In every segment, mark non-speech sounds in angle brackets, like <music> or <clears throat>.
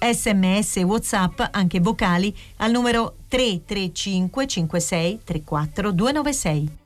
Sms e WhatsApp, anche vocali, al numero 335 56 34 296.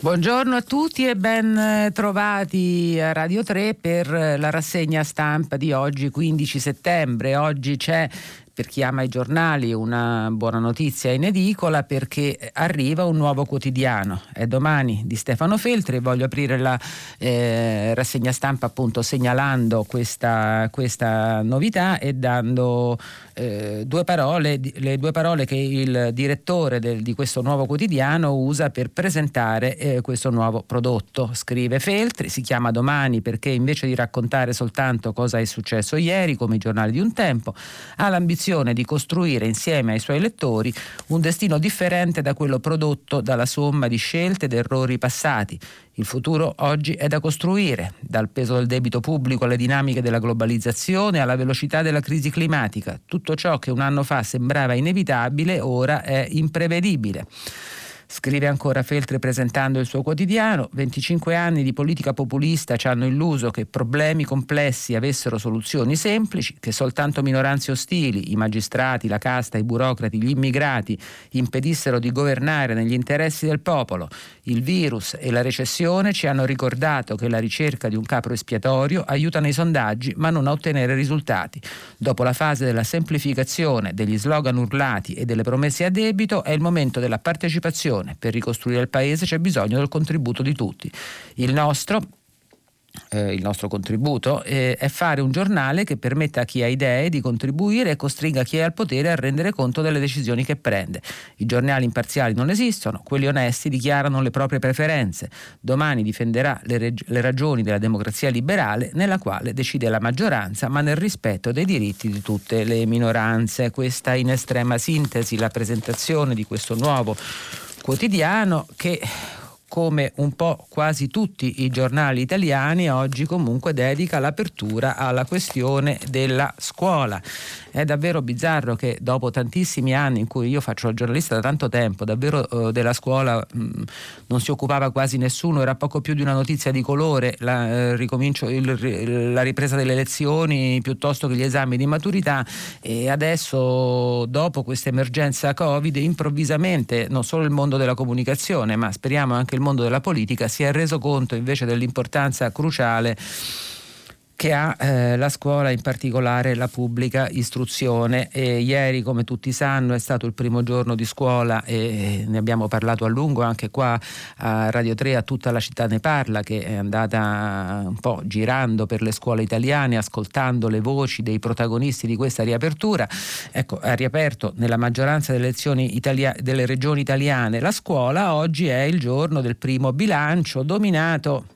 Buongiorno a tutti e ben trovati a Radio 3 per la rassegna stampa di oggi 15 settembre. Oggi c'è per chi ama i giornali una buona notizia in edicola perché arriva un nuovo quotidiano. È domani di Stefano Feltri. Voglio aprire la eh, rassegna stampa appunto segnalando questa, questa novità e dando eh, due parole, le due parole che il direttore del, di questo nuovo quotidiano usa per presentare eh, questo nuovo prodotto. Scrive Feltri, si chiama Domani perché invece di raccontare soltanto cosa è successo ieri, come i giornali di un tempo, ha l'ambizione l'ambizione di costruire insieme ai suoi lettori un destino differente da quello prodotto dalla somma di scelte ed errori passati. Il futuro oggi è da costruire, dal peso del debito pubblico alle dinamiche della globalizzazione alla velocità della crisi climatica. Tutto ciò che un anno fa sembrava inevitabile ora è imprevedibile. Scrive ancora Feltri presentando il suo quotidiano, 25 anni di politica populista ci hanno illuso che problemi complessi avessero soluzioni semplici, che soltanto minoranze ostili, i magistrati, la casta, i burocrati, gli immigrati impedissero di governare negli interessi del popolo. Il virus e la recessione ci hanno ricordato che la ricerca di un capro espiatorio aiuta nei sondaggi ma non a ottenere risultati. Dopo la fase della semplificazione, degli slogan urlati e delle promesse a debito è il momento della partecipazione Per ricostruire il paese c'è bisogno del contributo di tutti. Il nostro eh, il nostro contributo eh, è fare un giornale che permetta a chi ha idee di contribuire e costringa chi è al potere a rendere conto delle decisioni che prende. I giornali imparziali non esistono, quelli onesti dichiarano le proprie preferenze. Domani difenderà le, reg- le ragioni della democrazia liberale nella quale decide la maggioranza ma nel rispetto dei diritti di tutte le minoranze. Questa in estrema sintesi la presentazione di questo nuovo quotidiano che come un po' quasi tutti i giornali italiani, oggi comunque dedica l'apertura alla questione della scuola. È davvero bizzarro che dopo tantissimi anni in cui io faccio il giornalista da tanto tempo, davvero eh, della scuola mh, non si occupava quasi nessuno, era poco più di una notizia di colore, la, eh, il, la ripresa delle lezioni piuttosto che gli esami di maturità e adesso dopo questa emergenza Covid improvvisamente non solo il mondo della comunicazione ma speriamo anche il mondo della politica si è reso conto invece dell'importanza cruciale che ha eh, la scuola, in particolare la pubblica istruzione. E ieri, come tutti sanno, è stato il primo giorno di scuola e ne abbiamo parlato a lungo anche qua a Radio 3, a tutta la città ne parla, che è andata un po' girando per le scuole italiane, ascoltando le voci dei protagonisti di questa riapertura. Ecco, ha riaperto nella maggioranza delle, italia- delle regioni italiane la scuola, oggi è il giorno del primo bilancio dominato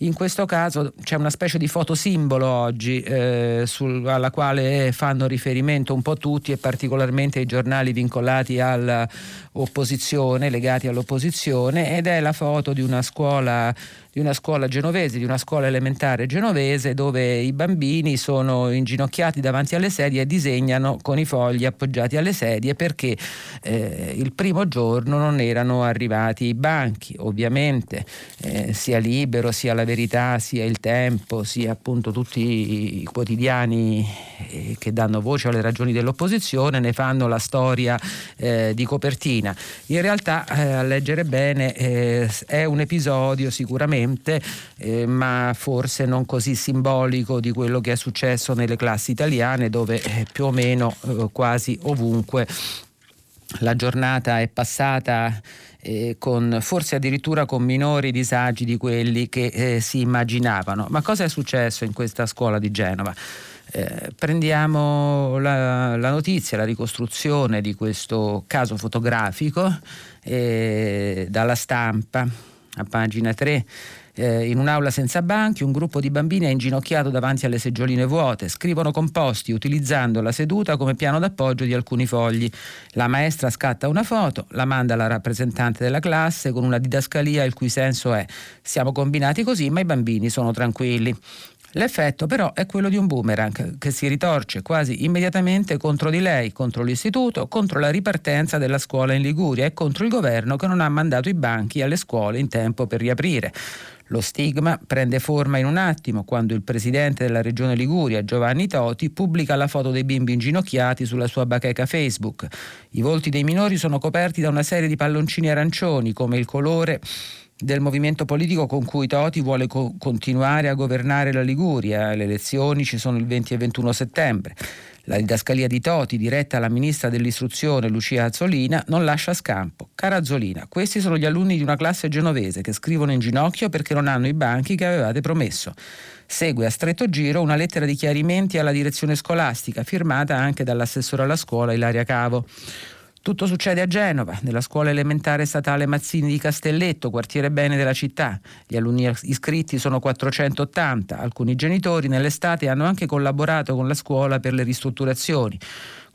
in questo caso c'è una specie di fotosimbolo oggi eh, sul, alla quale fanno riferimento un po' tutti e particolarmente i giornali vincolati all'opposizione, legati all'opposizione ed è la foto di una scuola di una scuola genovese, di una scuola elementare genovese dove i bambini sono inginocchiati davanti alle sedie e disegnano con i fogli appoggiati alle sedie perché eh, il primo giorno non erano arrivati i banchi. Ovviamente eh, sia Libero, sia La Verità, sia Il Tempo, sia appunto tutti i quotidiani eh, che danno voce alle ragioni dell'opposizione ne fanno la storia eh, di copertina. In realtà eh, a leggere bene eh, è un episodio sicuramente presente, eh, ma forse non così simbolico di quello che è successo nelle classi italiane dove eh, più o meno eh, quasi ovunque la giornata è passata eh, con, forse addirittura con minori disagi di quelli che eh, si immaginavano. Ma cosa è successo in questa scuola di Genova? Eh, prendiamo la, la, notizia, la ricostruzione di questo caso fotografico eh, dalla stampa a pagina 3 Eh, in un'aula senza banchi un gruppo di bambini è inginocchiato davanti alle seggioline vuote, scrivono composti utilizzando la seduta come piano d'appoggio di alcuni fogli. La maestra scatta una foto, la manda alla rappresentante della classe con una didascalia il cui senso è siamo combinati così ma i bambini sono tranquilli. L'effetto però è quello di un boomerang che si ritorce quasi immediatamente contro di lei, contro l'istituto, contro la ripartenza della scuola in Liguria e contro il governo che non ha mandato i banchi alle scuole in tempo per riaprire. Lo stigma prende forma in un attimo quando il presidente della regione Liguria, Giovanni Toti, pubblica la foto dei bimbi inginocchiati sulla sua bacheca Facebook. I volti dei minori sono coperti da una serie di palloncini arancioni come il colore del movimento politico con cui Toti vuole co- continuare a governare la Liguria. Le elezioni ci sono il 20 e 21 settembre. La didascalia di Toti, diretta alla ministra dell'istruzione Lucia Azzolina, non lascia scampo. Cara Azzolina, questi sono gli alunni di una classe genovese che scrivono in ginocchio perché non hanno i banchi che avevate promesso. Segue a stretto giro una lettera di chiarimenti alla direzione scolastica, firmata anche dall'assessore alla scuola Ilaria Cavo. Tutto succede a Genova, nella scuola elementare statale Mazzini di Castelletto, quartiere bene della città. Gli alunni iscritti sono 480. Alcuni genitori nell'estate hanno anche collaborato con la scuola per le ristrutturazioni.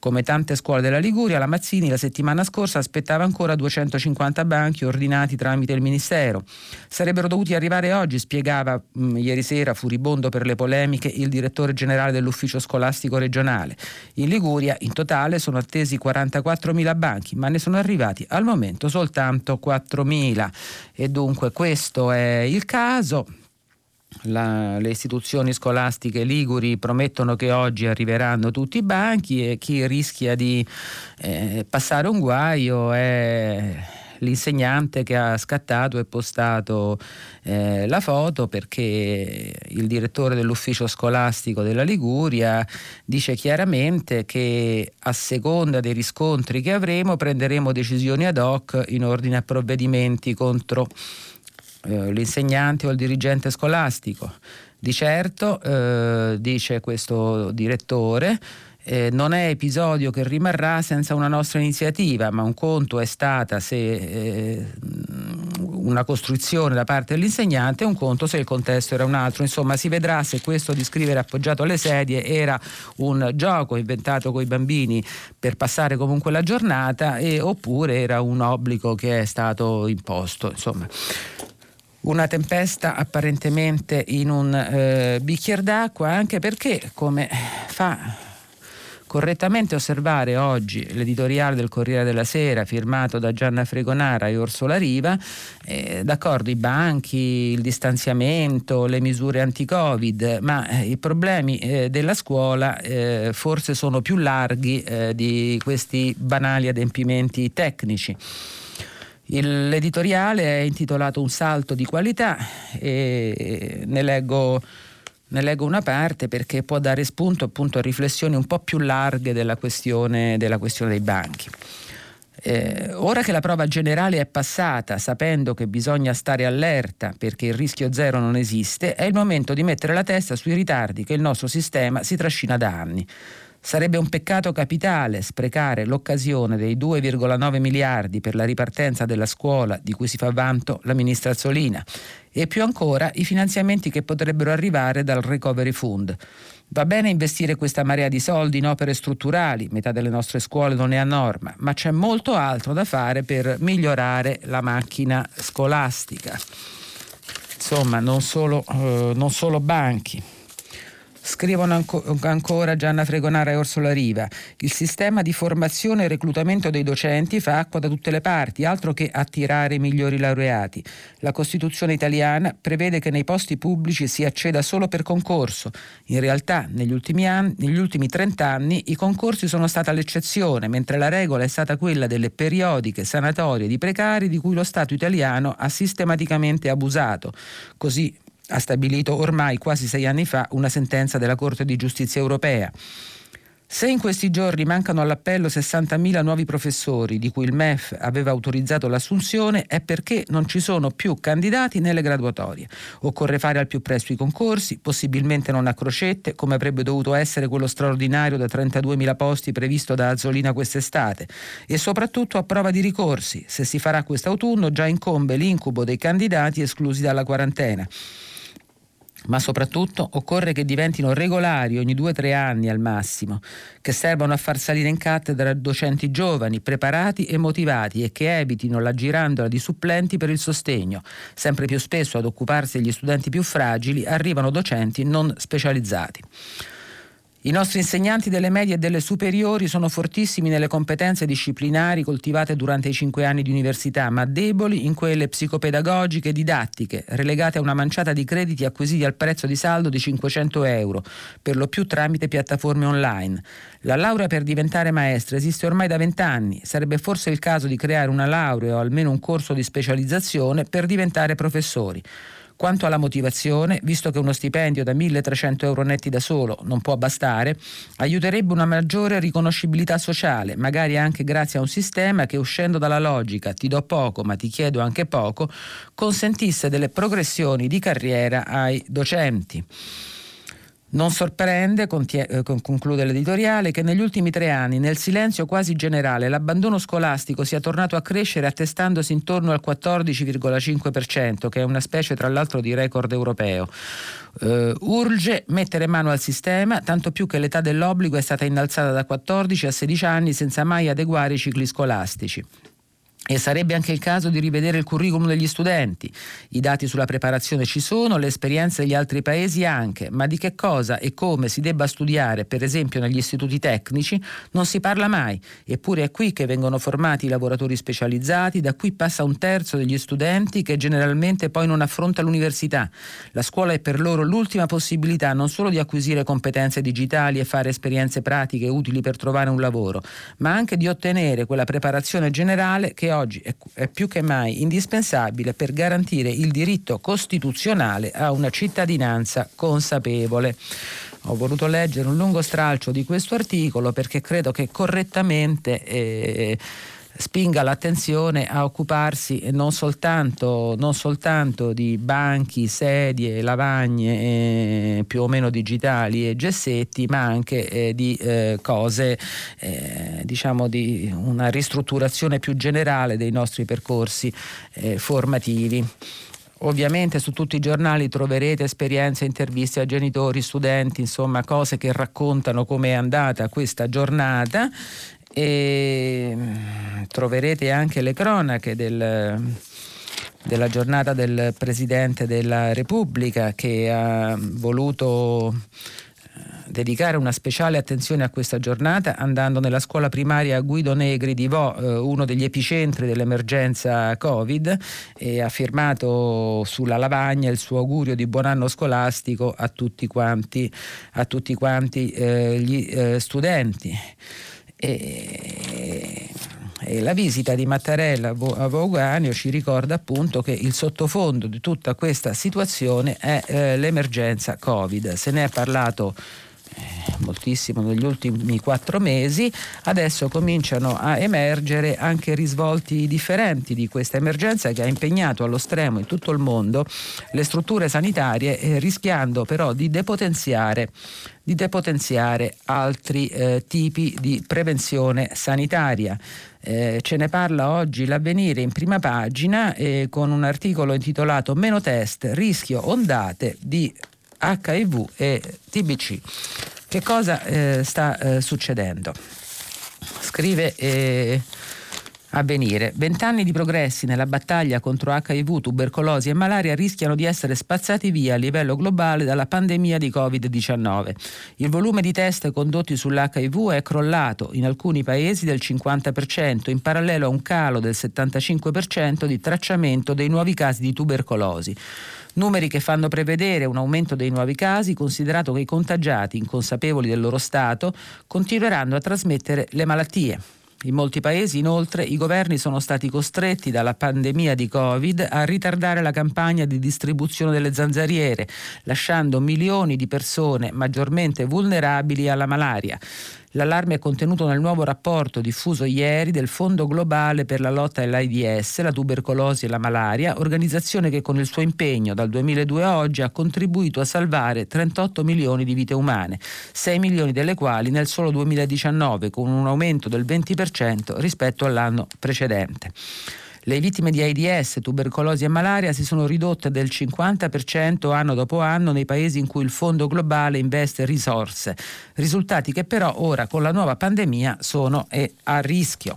Come tante scuole della Liguria, la Mazzini la settimana scorsa aspettava ancora 250 banchi ordinati tramite il Ministero. Sarebbero dovuti arrivare oggi, spiegava mh, mm, ieri sera, furibondo per le polemiche, il direttore generale dell'ufficio scolastico regionale. In Liguria in totale sono attesi 44.000 banchi, ma ne sono arrivati al momento soltanto 4.000. E dunque questo è il caso. La, le istituzioni scolastiche liguri promettono che oggi arriveranno tutti i banchi e chi rischia di eh, passare un guaio è l'insegnante che ha scattato e postato eh, la foto perché il direttore dell'ufficio scolastico della Liguria dice chiaramente che a seconda dei riscontri che avremo prenderemo decisioni ad hoc in ordine a provvedimenti contro eh, l'insegnante o il dirigente scolastico. Di certo, eh, dice questo direttore, eh, non è episodio che rimarrà senza una nostra iniziativa, ma un conto è stata se eh, una costruzione da parte dell'insegnante, un conto se il contesto era un altro. Insomma, si vedrà se questo di scrivere appoggiato alle sedie era un gioco inventato con i bambini per passare comunque la giornata e, oppure era un obbligo che è stato imposto. Insomma, una tempesta apparentemente in un eh, bicchiere d'acqua, anche perché, come fa correttamente osservare oggi l'editoriale del Corriere della Sera firmato da Gianna Fregonara e Orsola Riva, eh, d'accordo i banchi, il distanziamento, le misure anti-Covid, ma eh, i problemi eh, della scuola eh, forse sono più larghi eh, di questi banali adempimenti tecnici. L'editoriale è intitolato Un salto di qualità e ne leggo, ne leggo, una parte perché può dare spunto appunto a riflessioni un po' più larghe della questione, della questione dei banchi. Eh, ora che la prova generale è passata, sapendo che bisogna stare allerta perché il rischio zero non esiste, è il momento di mettere la testa sui ritardi che il nostro sistema si trascina da anni. Sarebbe un peccato capitale sprecare l'occasione dei 2,9 miliardi per la ripartenza della scuola di cui si fa vanto la ministra Azzolina e più ancora i finanziamenti che potrebbero arrivare dal Recovery Fund. Va bene investire questa marea di soldi in opere strutturali, metà delle nostre scuole non è a norma, ma c'è molto altro da fare per migliorare la macchina scolastica. Insomma, non solo, eh, non solo banchi. Scrivono anco, ancora Gianna Fregonara e Orsola Riva. Il sistema di formazione e reclutamento dei docenti fa acqua da tutte le parti, altro che attirare i migliori laureati. La Costituzione italiana prevede che nei posti pubblici si acceda solo per concorso. In realtà, negli ultimi, anni, negli ultimi 30 anni i concorsi sono stata l'eccezione, mentre la regola è stata quella delle periodiche sanatorie di precari di cui lo Stato italiano ha sistematicamente abusato. Così ha stabilito ormai quasi sei anni fa una sentenza della Corte di giustizia europea. Se in questi giorni mancano all'appello 60.000 nuovi professori di cui il MEF aveva autorizzato l'assunzione è perché non ci sono più candidati nelle graduatorie. Occorre fare al più presto i concorsi, possibilmente non a crocette, come avrebbe dovuto essere quello straordinario da 32.000 posti previsto da Azzolina quest'estate, e soprattutto a prova di ricorsi. Se si farà quest'autunno già incombe l'incubo dei candidati esclusi dalla quarantena ma soprattutto occorre che diventino regolari ogni due o tre anni al massimo, che servano a far salire in cattedra docenti giovani, preparati e motivati e che evitino la girandola di supplenti per il sostegno. Sempre più spesso ad occuparsi degli studenti più fragili arrivano docenti non specializzati. I nostri insegnanti delle medie e delle superiori sono fortissimi nelle competenze disciplinari coltivate durante i cinque anni di università, ma deboli in quelle psicopedagogiche e didattiche, relegate a una manciata di crediti acquisiti al prezzo di saldo di 500 euro, per lo più tramite piattaforme online. La laurea per diventare maestra esiste ormai da vent'anni, sarebbe forse il caso di creare una laurea o almeno un corso di specializzazione per diventare professori. Quanto alla motivazione, visto che uno stipendio da 1.300 euro netti da solo non può bastare, aiuterebbe una maggiore riconoscibilità sociale, magari anche grazie a un sistema che uscendo dalla logica ti do poco ma ti chiedo anche poco, consentisse delle progressioni di carriera ai docenti. Non sorprende, eh, conclude l'editoriale, che negli ultimi tre anni, nel silenzio quasi generale, l'abbandono scolastico sia tornato a crescere attestandosi intorno al 14,5%, che è una specie tra l'altro di record europeo. Uh, urge mettere mano al sistema, tanto più che l'età dell'obbligo è stata innalzata da 14 a 16 anni senza mai adeguare i cicli scolastici. E sarebbe anche il caso di rivedere il curriculum degli studenti. I dati sulla preparazione ci sono, le esperienze degli altri paesi anche, ma di che cosa e come si debba studiare, per esempio negli istituti tecnici, non si parla mai. Eppure è qui che vengono formati i lavoratori specializzati, da qui passa un terzo degli studenti che generalmente poi non affronta l'università. La scuola è per loro l'ultima possibilità non solo di acquisire competenze digitali e fare esperienze pratiche utili per trovare un lavoro, ma anche di ottenere quella preparazione generale che oggi è, è più che mai indispensabile per garantire il diritto costituzionale a una cittadinanza consapevole. Ho voluto leggere un lungo stralcio di questo articolo perché credo che correttamente eh, spinga l'attenzione a occuparsi non soltanto, non soltanto di banchi, sedie, lavagne eh, più o meno digitali e gessetti, ma anche eh, di eh, cose, eh, diciamo di una ristrutturazione più generale dei nostri percorsi eh, formativi. Ovviamente su tutti i giornali troverete esperienze, interviste a genitori, studenti, insomma cose che raccontano come è andata questa giornata e mm, troverete anche le cronache del, della giornata del Presidente della Repubblica che ha voluto eh, dedicare una speciale attenzione a questa giornata andando nella scuola primaria Guido Negri di Vo, eh, uno degli epicentri dell'emergenza Covid, e ha firmato sulla lavagna il suo augurio di buon anno scolastico a tutti quanti, a tutti quanti eh, gli eh, studenti. E, e la visita di Mattarella a Voganio ci ricorda appunto che il sottofondo di tutta questa situazione è eh, l'emergenza Covid. Se ne è parlato moltissimo negli ultimi quattro mesi, adesso cominciano a emergere anche risvolti differenti di questa emergenza che ha impegnato allo stremo in tutto il mondo le strutture sanitarie, eh, rischiando però di depotenziare di depotenziare altri eh, tipi di prevenzione sanitaria. Eh, ce ne parla oggi l'avvenire in prima pagina eh, con un articolo intitolato Meno test, rischio ondate di HIV e TBC. Che cosa eh, sta eh, succedendo? Scrive eh, Avvenire. Vent'anni di progressi nella battaglia contro HIV, tubercolosi e malaria rischiano di essere spazzati via a livello globale dalla pandemia di Covid-19. Il volume di test condotti sull'HIV è crollato in alcuni paesi del 50%, in parallelo a un calo del 75% di tracciamento dei nuovi casi di tubercolosi. Numeri che fanno prevedere un aumento dei nuovi casi, considerato che i contagiati, inconsapevoli del loro stato, continueranno a trasmettere le malattie. In molti paesi inoltre i governi sono stati costretti dalla pandemia di Covid a ritardare la campagna di distribuzione delle zanzariere, lasciando milioni di persone maggiormente vulnerabili alla malaria. L'allarme è contenuto nel nuovo rapporto diffuso ieri del Fondo Globale per la lotta all'AIDS, la tubercolosi e la malaria, organizzazione che con il suo impegno dal 2002 a oggi ha contribuito a salvare 38 milioni di vite umane, 6 milioni delle quali nel solo 2019, con un aumento del 20% rispetto all'anno precedente. Le vittime di AIDS, tubercolosi e malaria si sono ridotte del 50% anno dopo anno nei paesi in cui il fondo globale investe risorse, risultati che però ora con la nuova pandemia sono a rischio.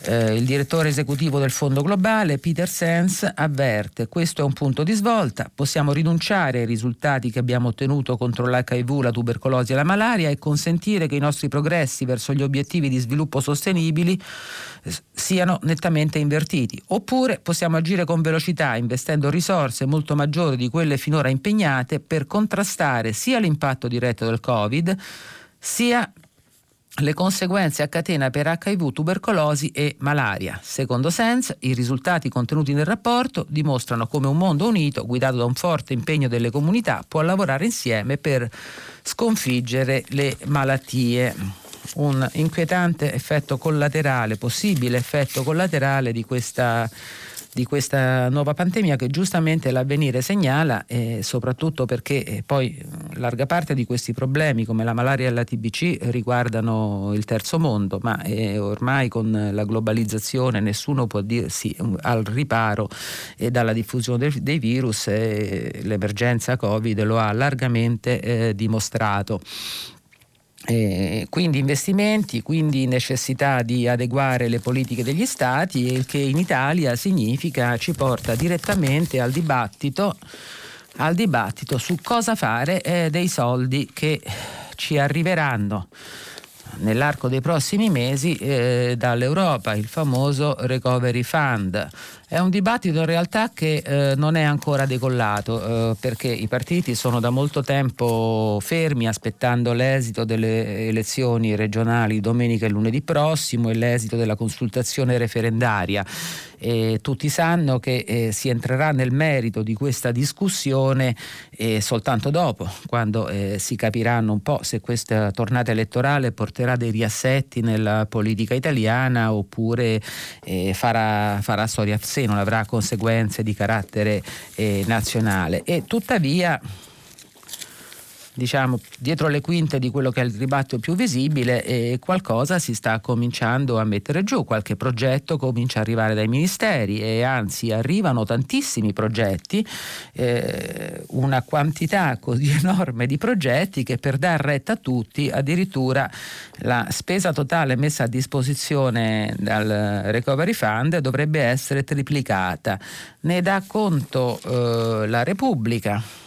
Eh, il direttore esecutivo del Fondo Globale, Peter Sens, avverte questo è un punto di svolta, possiamo rinunciare ai risultati che abbiamo ottenuto contro l'HIV, la tubercolosi e la malaria e consentire che i nostri progressi verso gli obiettivi di sviluppo sostenibili eh, siano nettamente invertiti. Oppure possiamo agire con velocità investendo risorse molto maggiori di quelle finora impegnate per contrastare sia l'impatto diretto del Covid sia le conseguenze a catena per HIV, tubercolosi e malaria. Secondo Sens, i risultati contenuti nel rapporto dimostrano come un mondo unito, guidato da un forte impegno delle comunità, può lavorare insieme per sconfiggere le malattie. Un inquietante effetto collaterale, possibile effetto collaterale di questa di questa nuova pandemia che giustamente l'avvenire segnala, eh, soprattutto perché eh, poi larga parte di questi problemi come la malaria e la TBC riguardano il terzo mondo, ma eh, ormai con la globalizzazione nessuno può dirsi al riparo eh, dalla diffusione dei, dei virus e l'emergenza Covid lo ha largamente eh, dimostrato. Eh, quindi investimenti, quindi necessità di adeguare le politiche degli stati il che in Italia significa ci porta direttamente al dibattito, al dibattito su cosa fare eh, dei soldi che ci arriveranno nell'arco dei prossimi mesi eh, dall'Europa, il famoso Recovery Fund. È un dibattito in realtà che eh, non è ancora decollato eh, perché i partiti sono da molto tempo fermi aspettando l'esito delle elezioni regionali domenica e lunedì prossimo e l'esito della consultazione referendaria. E tutti sanno che eh, si entrerà nel merito di questa discussione eh, soltanto dopo, quando eh, si capiranno un po' se questa tornata elettorale porterà dei riassetti nella politica italiana oppure eh, farà, farà storia a sé, non avrà conseguenze di carattere eh, nazionale. E tuttavia diciamo, dietro le quinte di quello che è il dibattito più visibile e qualcosa si sta cominciando a mettere giù, qualche progetto comincia a arrivare dai ministeri e anzi arrivano tantissimi progetti, eh, una quantità così <laughs> enorme di progetti che per dar retta a tutti addirittura la spesa totale messa a disposizione dal Recovery Fund dovrebbe essere triplicata. Ne dà conto eh, la Repubblica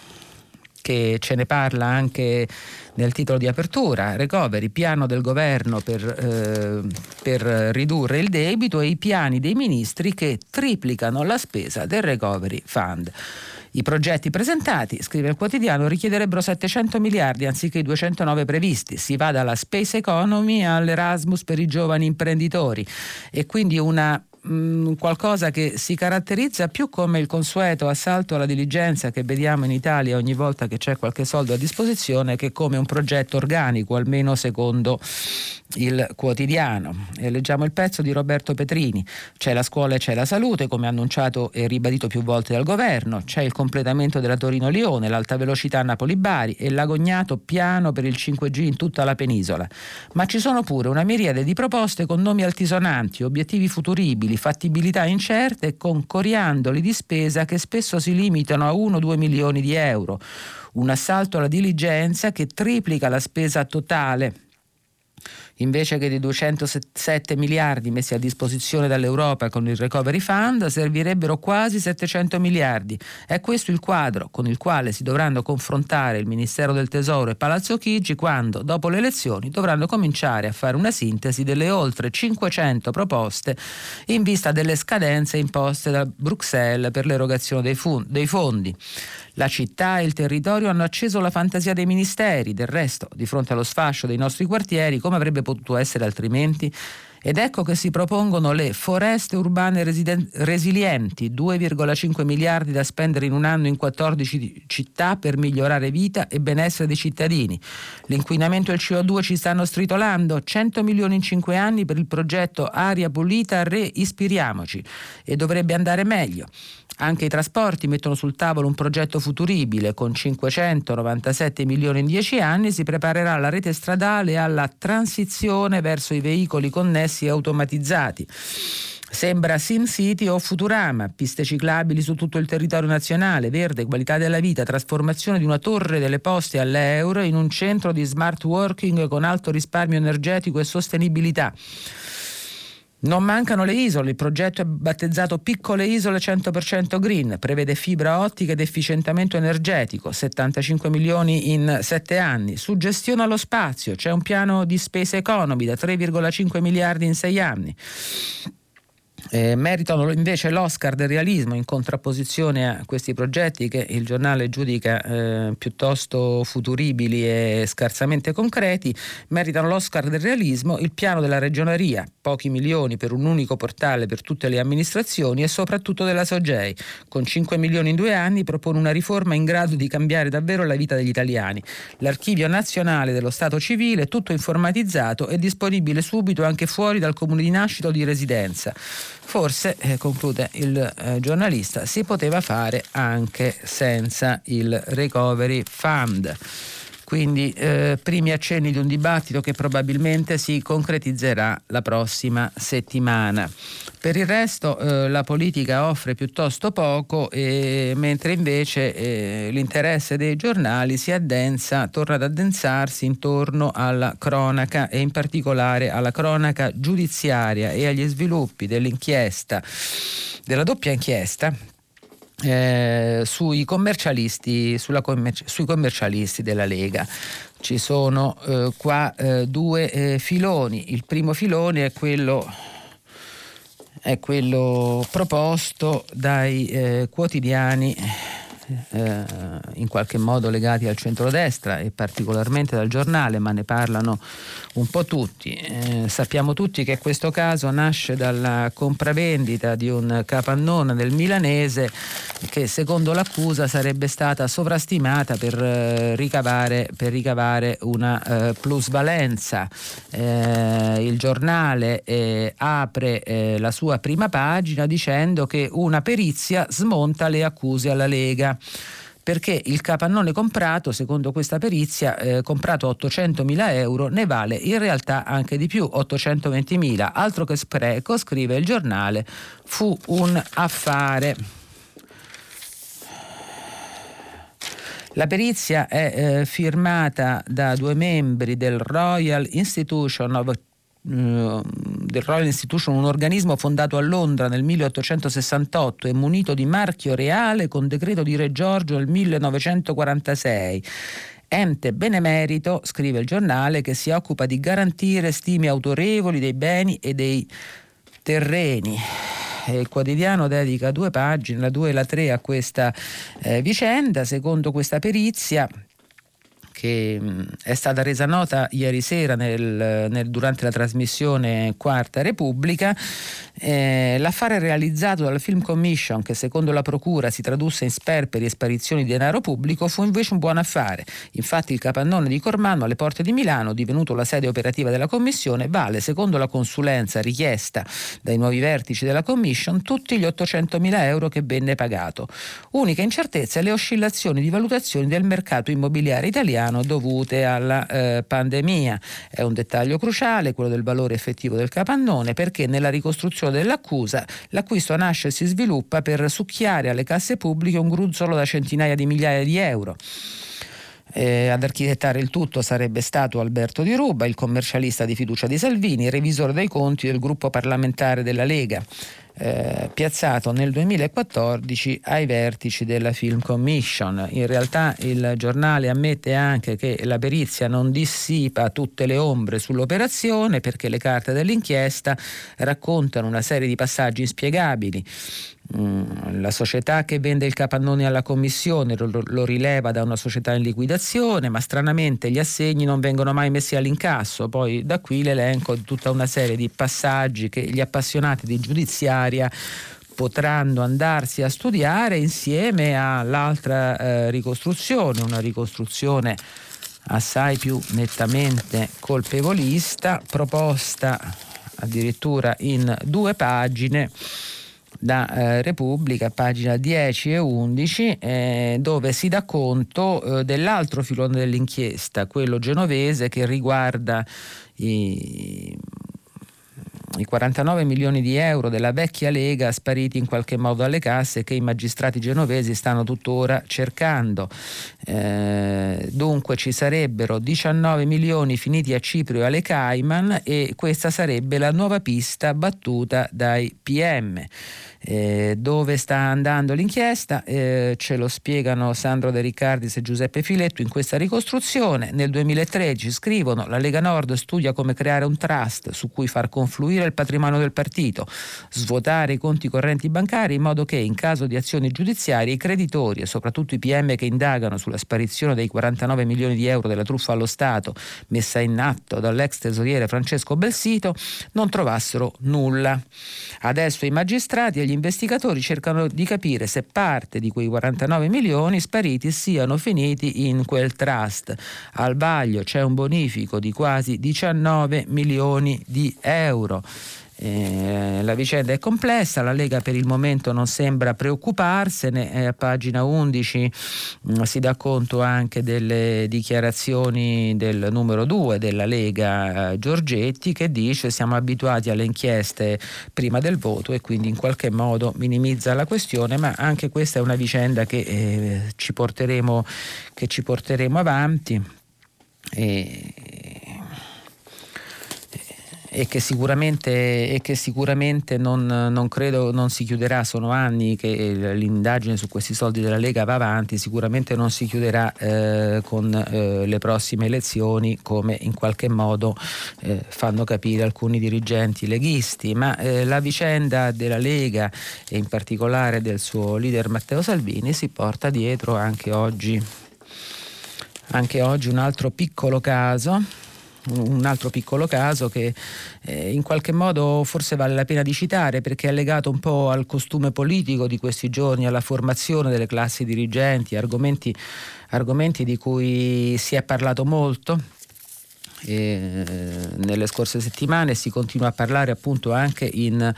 che ce ne parla anche nel titolo di apertura, recovery, piano del governo per, eh, per, ridurre il debito e i piani dei ministri che triplicano la spesa del recovery fund. I progetti presentati, scrive il quotidiano, richiederebbero 700 miliardi anziché i 209 previsti. Si va dalla space economy all'Erasmus per i giovani imprenditori e quindi una mh, mm, qualcosa che si caratterizza più come il consueto assalto alla diligenza che vediamo in Italia ogni volta che c'è qualche soldo a disposizione che come un progetto organico, almeno secondo il quotidiano. E leggiamo il pezzo di Roberto Petrini. C'è la scuola e c'è la salute, come annunciato e ribadito più volte dal governo. C'è il completamento della Torino-Lione, l'alta velocità Napoli-Bari e l'agognato piano per il 5G in tutta la penisola. Ma ci sono pure una miriade di proposte con nomi altisonanti, obiettivi futuribili, fattibilità incerte e con coriandoli di spesa che spesso si limitano a 1-2 milioni di euro. Un assalto alla diligenza che triplica la spesa totale Invece che di 207 miliardi messi a disposizione dall'Europa con il Recovery Fund, servirebbero quasi 700 miliardi. È questo il quadro con il quale si dovranno confrontare il Ministero del Tesoro e Palazzo Chigi quando, dopo le elezioni, dovranno cominciare a fare una sintesi delle oltre 500 proposte in vista delle scadenze imposte da Bruxelles per l'erogazione dei, fondi. La città e il territorio hanno acceso la fantasia dei ministeri, del resto, di fronte allo sfascio dei nostri quartieri, come avrebbe potuto essere altrimenti? Ed ecco che si propongono le foreste urbane residen- resilienti, 2,5 miliardi da spendere in un anno in 14 città per migliorare vita e benessere dei cittadini. L'inquinamento e il CO2 ci stanno stritolando, 100 milioni in 5 anni per il progetto Aria Pulita, reispiriamoci. E dovrebbe andare meglio. Anche i trasporti mettono sul tavolo un progetto futuribile. Con 597 milioni in 10 anni si preparerà la rete stradale alla transizione verso i veicoli connessi e automatizzati. Sembra Sim City o Futurama, piste ciclabili su tutto il territorio nazionale, verde, qualità della vita, trasformazione di una torre delle poste all'euro in un centro di smart working con alto risparmio energetico e sostenibilità. Non mancano le isole, il progetto è battezzato Piccole Isole 100% Green, prevede fibra ottica ed efficientamento energetico, 75 milioni in 7 anni. Suggestione allo spazio, c'è un piano di spese economy da 3,5 miliardi in 6 anni. Eh, meritano invece l'Oscar del realismo in contrapposizione a questi progetti che il giornale giudica eh, piuttosto futuribili e scarsamente concreti, meritano l'Oscar del realismo il piano della regioneria, pochi milioni per un unico portale per tutte le amministrazioni e soprattutto della Sogei, con 5 milioni in due anni propone una riforma in grado di cambiare davvero la vita degli italiani. L'archivio nazionale dello Stato civile, tutto informatizzato, è disponibile subito anche fuori dal comune di nascita o di residenza. Forse, eh, conclude il eh, giornalista, si poteva fare anche senza il Recovery Fund. Quindi eh, primi accenni di un dibattito che probabilmente si concretizzerà la prossima settimana. Per il resto eh, la politica offre piuttosto poco, e, mentre invece eh, l'interesse dei giornali si addensa, torna ad addensarsi intorno alla cronaca e in particolare alla cronaca giudiziaria e agli sviluppi dell'inchiesta, della doppia inchiesta eh, sui, commercialisti, commerci- sui commercialisti della Lega. Ci sono eh, qua eh, due eh, filoni. Il primo filone è quello è quello proposto dai eh, quotidiani eh, in qualche modo legati al centrodestra e particolarmente dal giornale, ma ne parlano un po' tutti. Eh, sappiamo tutti che questo caso nasce dalla compravendita di un capannone del milanese che secondo l'accusa sarebbe stata sovrastimata per, eh, ricavare, per ricavare, una eh, plusvalenza. Eh, il giornale eh, apre la sua prima pagina dicendo che una perizia smonta le accuse alla Lega perché il capannone comprato, secondo questa perizia, eh, comprato a 800.000 euro, ne vale in realtà anche di più, 820.000. Altro che spreco, scrive il giornale, fu un affare. La perizia è eh, firmata da due membri del Royal Institution of del Royal Institution, un organismo fondato a Londra nel 1868 e munito di marchio reale con decreto di Re Giorgio nel 1946 ente benemerito, scrive il giornale, che si occupa di garantire stime autorevoli dei beni e dei terreni. Il quotidiano dedica due pagine, la 2 e la 3, a questa eh, vicenda. Secondo questa perizia, che è stata resa nota ieri sera nel, nel, durante la trasmissione Quarta Repubblica. Eh, l'affare realizzato dalla Film Commission, che secondo la Procura si tradusse in sperperi e sparizioni di denaro pubblico, fu invece un buon affare. Infatti il capannone di Cormano alle porte di Milano, divenuto la sede operativa della Commissione, vale, secondo la consulenza richiesta dai nuovi vertici della Commission, tutti gli 800 mila euro che venne pagato. Unica incertezza le oscillazioni di valutazioni del mercato immobiliare italiano italiano dovute alla eh, pandemia. È un dettaglio cruciale quello del valore effettivo del capannone perché nella ricostruzione dell'accusa l'acquisto nasce e si sviluppa per succhiare alle casse pubbliche un gruzzolo da centinaia di migliaia di euro. Eh, ad architettare il tutto sarebbe stato Alberto Di Ruba, il commercialista di fiducia di Salvini, revisore dei conti del gruppo parlamentare della Lega. Eh, piazzato nel 2014 ai vertici della Film Commission. In realtà il giornale ammette anche che la perizia non dissipa tutte le ombre sull'operazione perché le carte dell'inchiesta raccontano una serie di passaggi inspiegabili Mm, la società che vende il capannone alla commissione lo, lo, rileva da una società in liquidazione, ma stranamente gli assegni non vengono mai messi all'incasso. Poi da qui l'elenco di tutta una serie di passaggi che gli appassionati di giudiziaria potranno andarsi a studiare insieme all'altra eh, ricostruzione, una ricostruzione assai più nettamente colpevolista, proposta addirittura in due pagine da eh, Repubblica, pagina 10 e 11, eh, dove si dà conto eh, dell'altro filone dell'inchiesta, quello genovese che riguarda i i 49 milioni di euro della vecchia Lega spariti in qualche modo alle casse che i magistrati genovesi stanno tuttora cercando. Eh, dunque ci sarebbero 19 milioni finiti a Cipro e alle Cayman e questa sarebbe la nuova pista battuta dai PM. Eh, dove sta andando l'inchiesta? Eh, ce lo spiegano Sandro De Riccardis e Giuseppe Filetto in questa ricostruzione. Nel 2013 scrivono la Lega Nord studia come creare un trust su cui far confluire il patrimonio del partito, svuotare i conti correnti bancari in modo che in caso di azioni giudiziarie i creditori e soprattutto i PM che indagano sulla sparizione dei 49 milioni di euro della truffa allo Stato messa in atto dall'ex tesoriere Francesco Belsito non trovassero nulla. Adesso i magistrati e gli investigatori cercano di capire se parte di quei 49 milioni spariti siano finiti in quel trust. Al vaglio c'è un bonifico di quasi 19 milioni di euro. Eh, la vicenda è complessa, la Lega per il momento non sembra preoccuparsene, eh, a pagina 11 mh, mm, si dà conto anche delle dichiarazioni del numero 2 della Lega eh, Giorgetti che dice siamo abituati alle inchieste prima del voto e quindi in qualche modo minimizza la questione, ma anche questa è una vicenda che, eh, ci, porteremo, che ci porteremo avanti. E, e che sicuramente, e che sicuramente non, non, credo non si chiuderà, sono anni che l'indagine su questi soldi della Lega va avanti, sicuramente non si chiuderà eh, con eh, le prossime elezioni come in qualche modo eh, fanno capire alcuni dirigenti leghisti, ma eh, la vicenda della Lega e in particolare del suo leader Matteo Salvini si porta dietro anche oggi, anche oggi un altro piccolo caso un altro piccolo caso che eh, in qualche modo forse vale la pena di citare perché è legato un po' al costume politico di questi giorni, alla formazione delle classi dirigenti, argomenti, argomenti di cui si è parlato molto e nelle scorse settimane si continua a parlare appunto anche in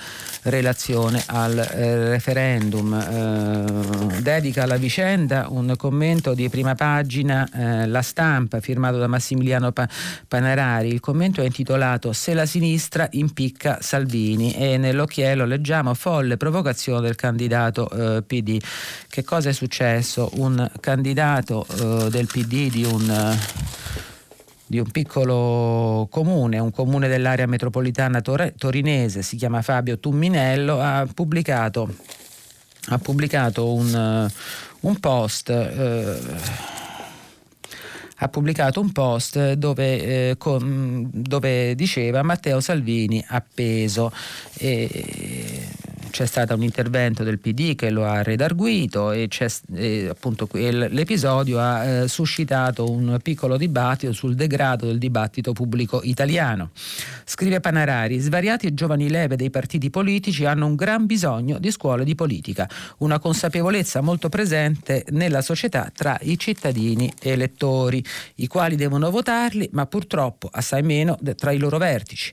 relazione al eh, referendum. Eh, dedica alla vicenda un commento di prima pagina, eh, La stampa, firmato da Massimiliano pa- Panarari. Il commento è intitolato Se la sinistra impicca Salvini e nell'occhiello leggiamo folle provocazione del candidato eh, PD. Che cosa è successo? Un candidato eh, del PD di un di un piccolo comune, un comune dell'area metropolitana torinese, si chiama Fabio Tumminello, ha pubblicato, ha pubblicato un, un post. Eh, ha pubblicato un post dove, eh, con, dove diceva Matteo Salvini appeso. E, c'è stato un intervento del PD che lo ha redarguito e, e appunto l'episodio ha eh, suscitato un piccolo dibattito sul degrado del dibattito pubblico italiano. Scrive Panarari, svariati giovani leve dei partiti politici hanno un gran bisogno di scuole di politica, una consapevolezza molto presente nella società tra i cittadini e elettori, i quali devono votarli, ma purtroppo assai meno tra i loro vertici.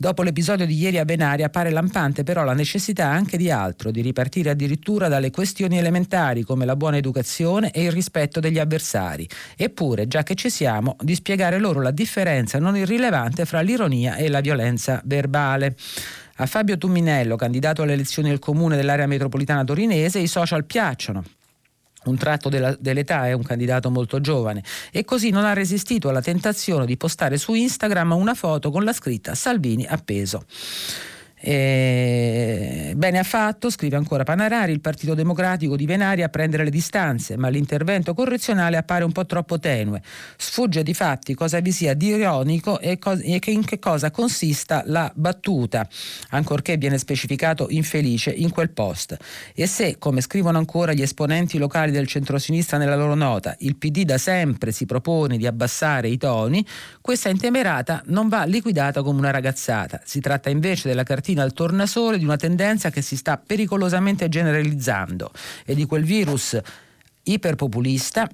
Dopo l'episodio di ieri a Benari appare lampante però la necessità anche di altro, di ripartire addirittura dalle questioni elementari come la buona educazione e il rispetto degli avversari. Eppure, già che ci siamo, di spiegare loro la differenza non irrilevante fra l'ironia e la violenza verbale. A Fabio Tumminello, candidato alle elezioni del comune dell'area metropolitana torinese, i social piacciono un tratto della, dell'età è un candidato molto giovane e così non ha resistito alla tentazione di postare su Instagram una foto con la scritta Salvini appeso. Eh, bene ha fatto, scrive ancora Panarari, il Partito Democratico di Venari a prendere le distanze, ma l'intervento correzionale appare un po' troppo tenue. Sfugge di fatti cosa vi sia di ironico e, co- e in che cosa consista la battuta, ancorché viene specificato infelice in quel post. E se, come scrivono ancora gli esponenti locali del centrosinistra nella loro nota, il PD da sempre si propone di abbassare i toni, questa intemerata non va liquidata come una ragazzata. Si tratta invece della cartina al tornasole di una tendenza che si sta pericolosamente generalizzando e di quel virus iperpopulista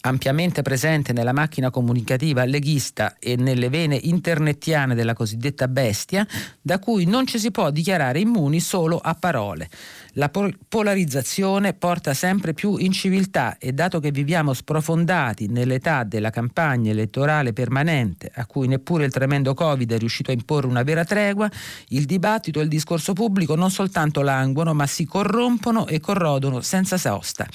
ampiamente presente nella macchina comunicativa leghista e nelle vene internettiane della cosiddetta bestia, da cui non ci si può dichiarare immuni solo a parole. La polarizzazione porta sempre più in civiltà e dato che viviamo sprofondati nell'età della campagna elettorale permanente, a cui neppure il tremendo Covid è riuscito a imporre una vera tregua, il dibattito e il discorso pubblico non soltanto languono, ma si corrompono e corrodono senza sosta.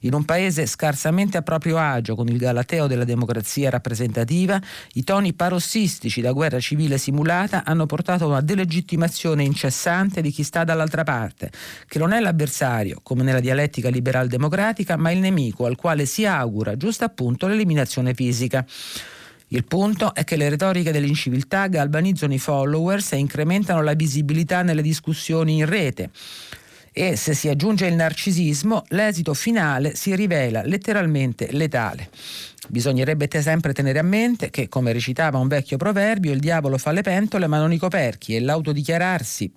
In un paese scarsamente a proprio con il galateo della democrazia rappresentativa, i toni parossistici da guerra civile simulata hanno portato a una delegittimazione incessante di chi sta dall'altra parte, che non è l'avversario, come nella dialettica liberal-democratica, ma il nemico al quale si augura giusto appunto l'eliminazione fisica. Il punto è che le retoriche dell'inciviltà galvanizzano i followers e incrementano la visibilità nelle discussioni in rete. E se si aggiunge il narcisismo, l'esito finale si rivela letteralmente letale. Bisognerebbe sempre tenere a mente che, come recitava un vecchio proverbio, il diavolo fa le pentole ma non i coperchi e l'autodichiararsi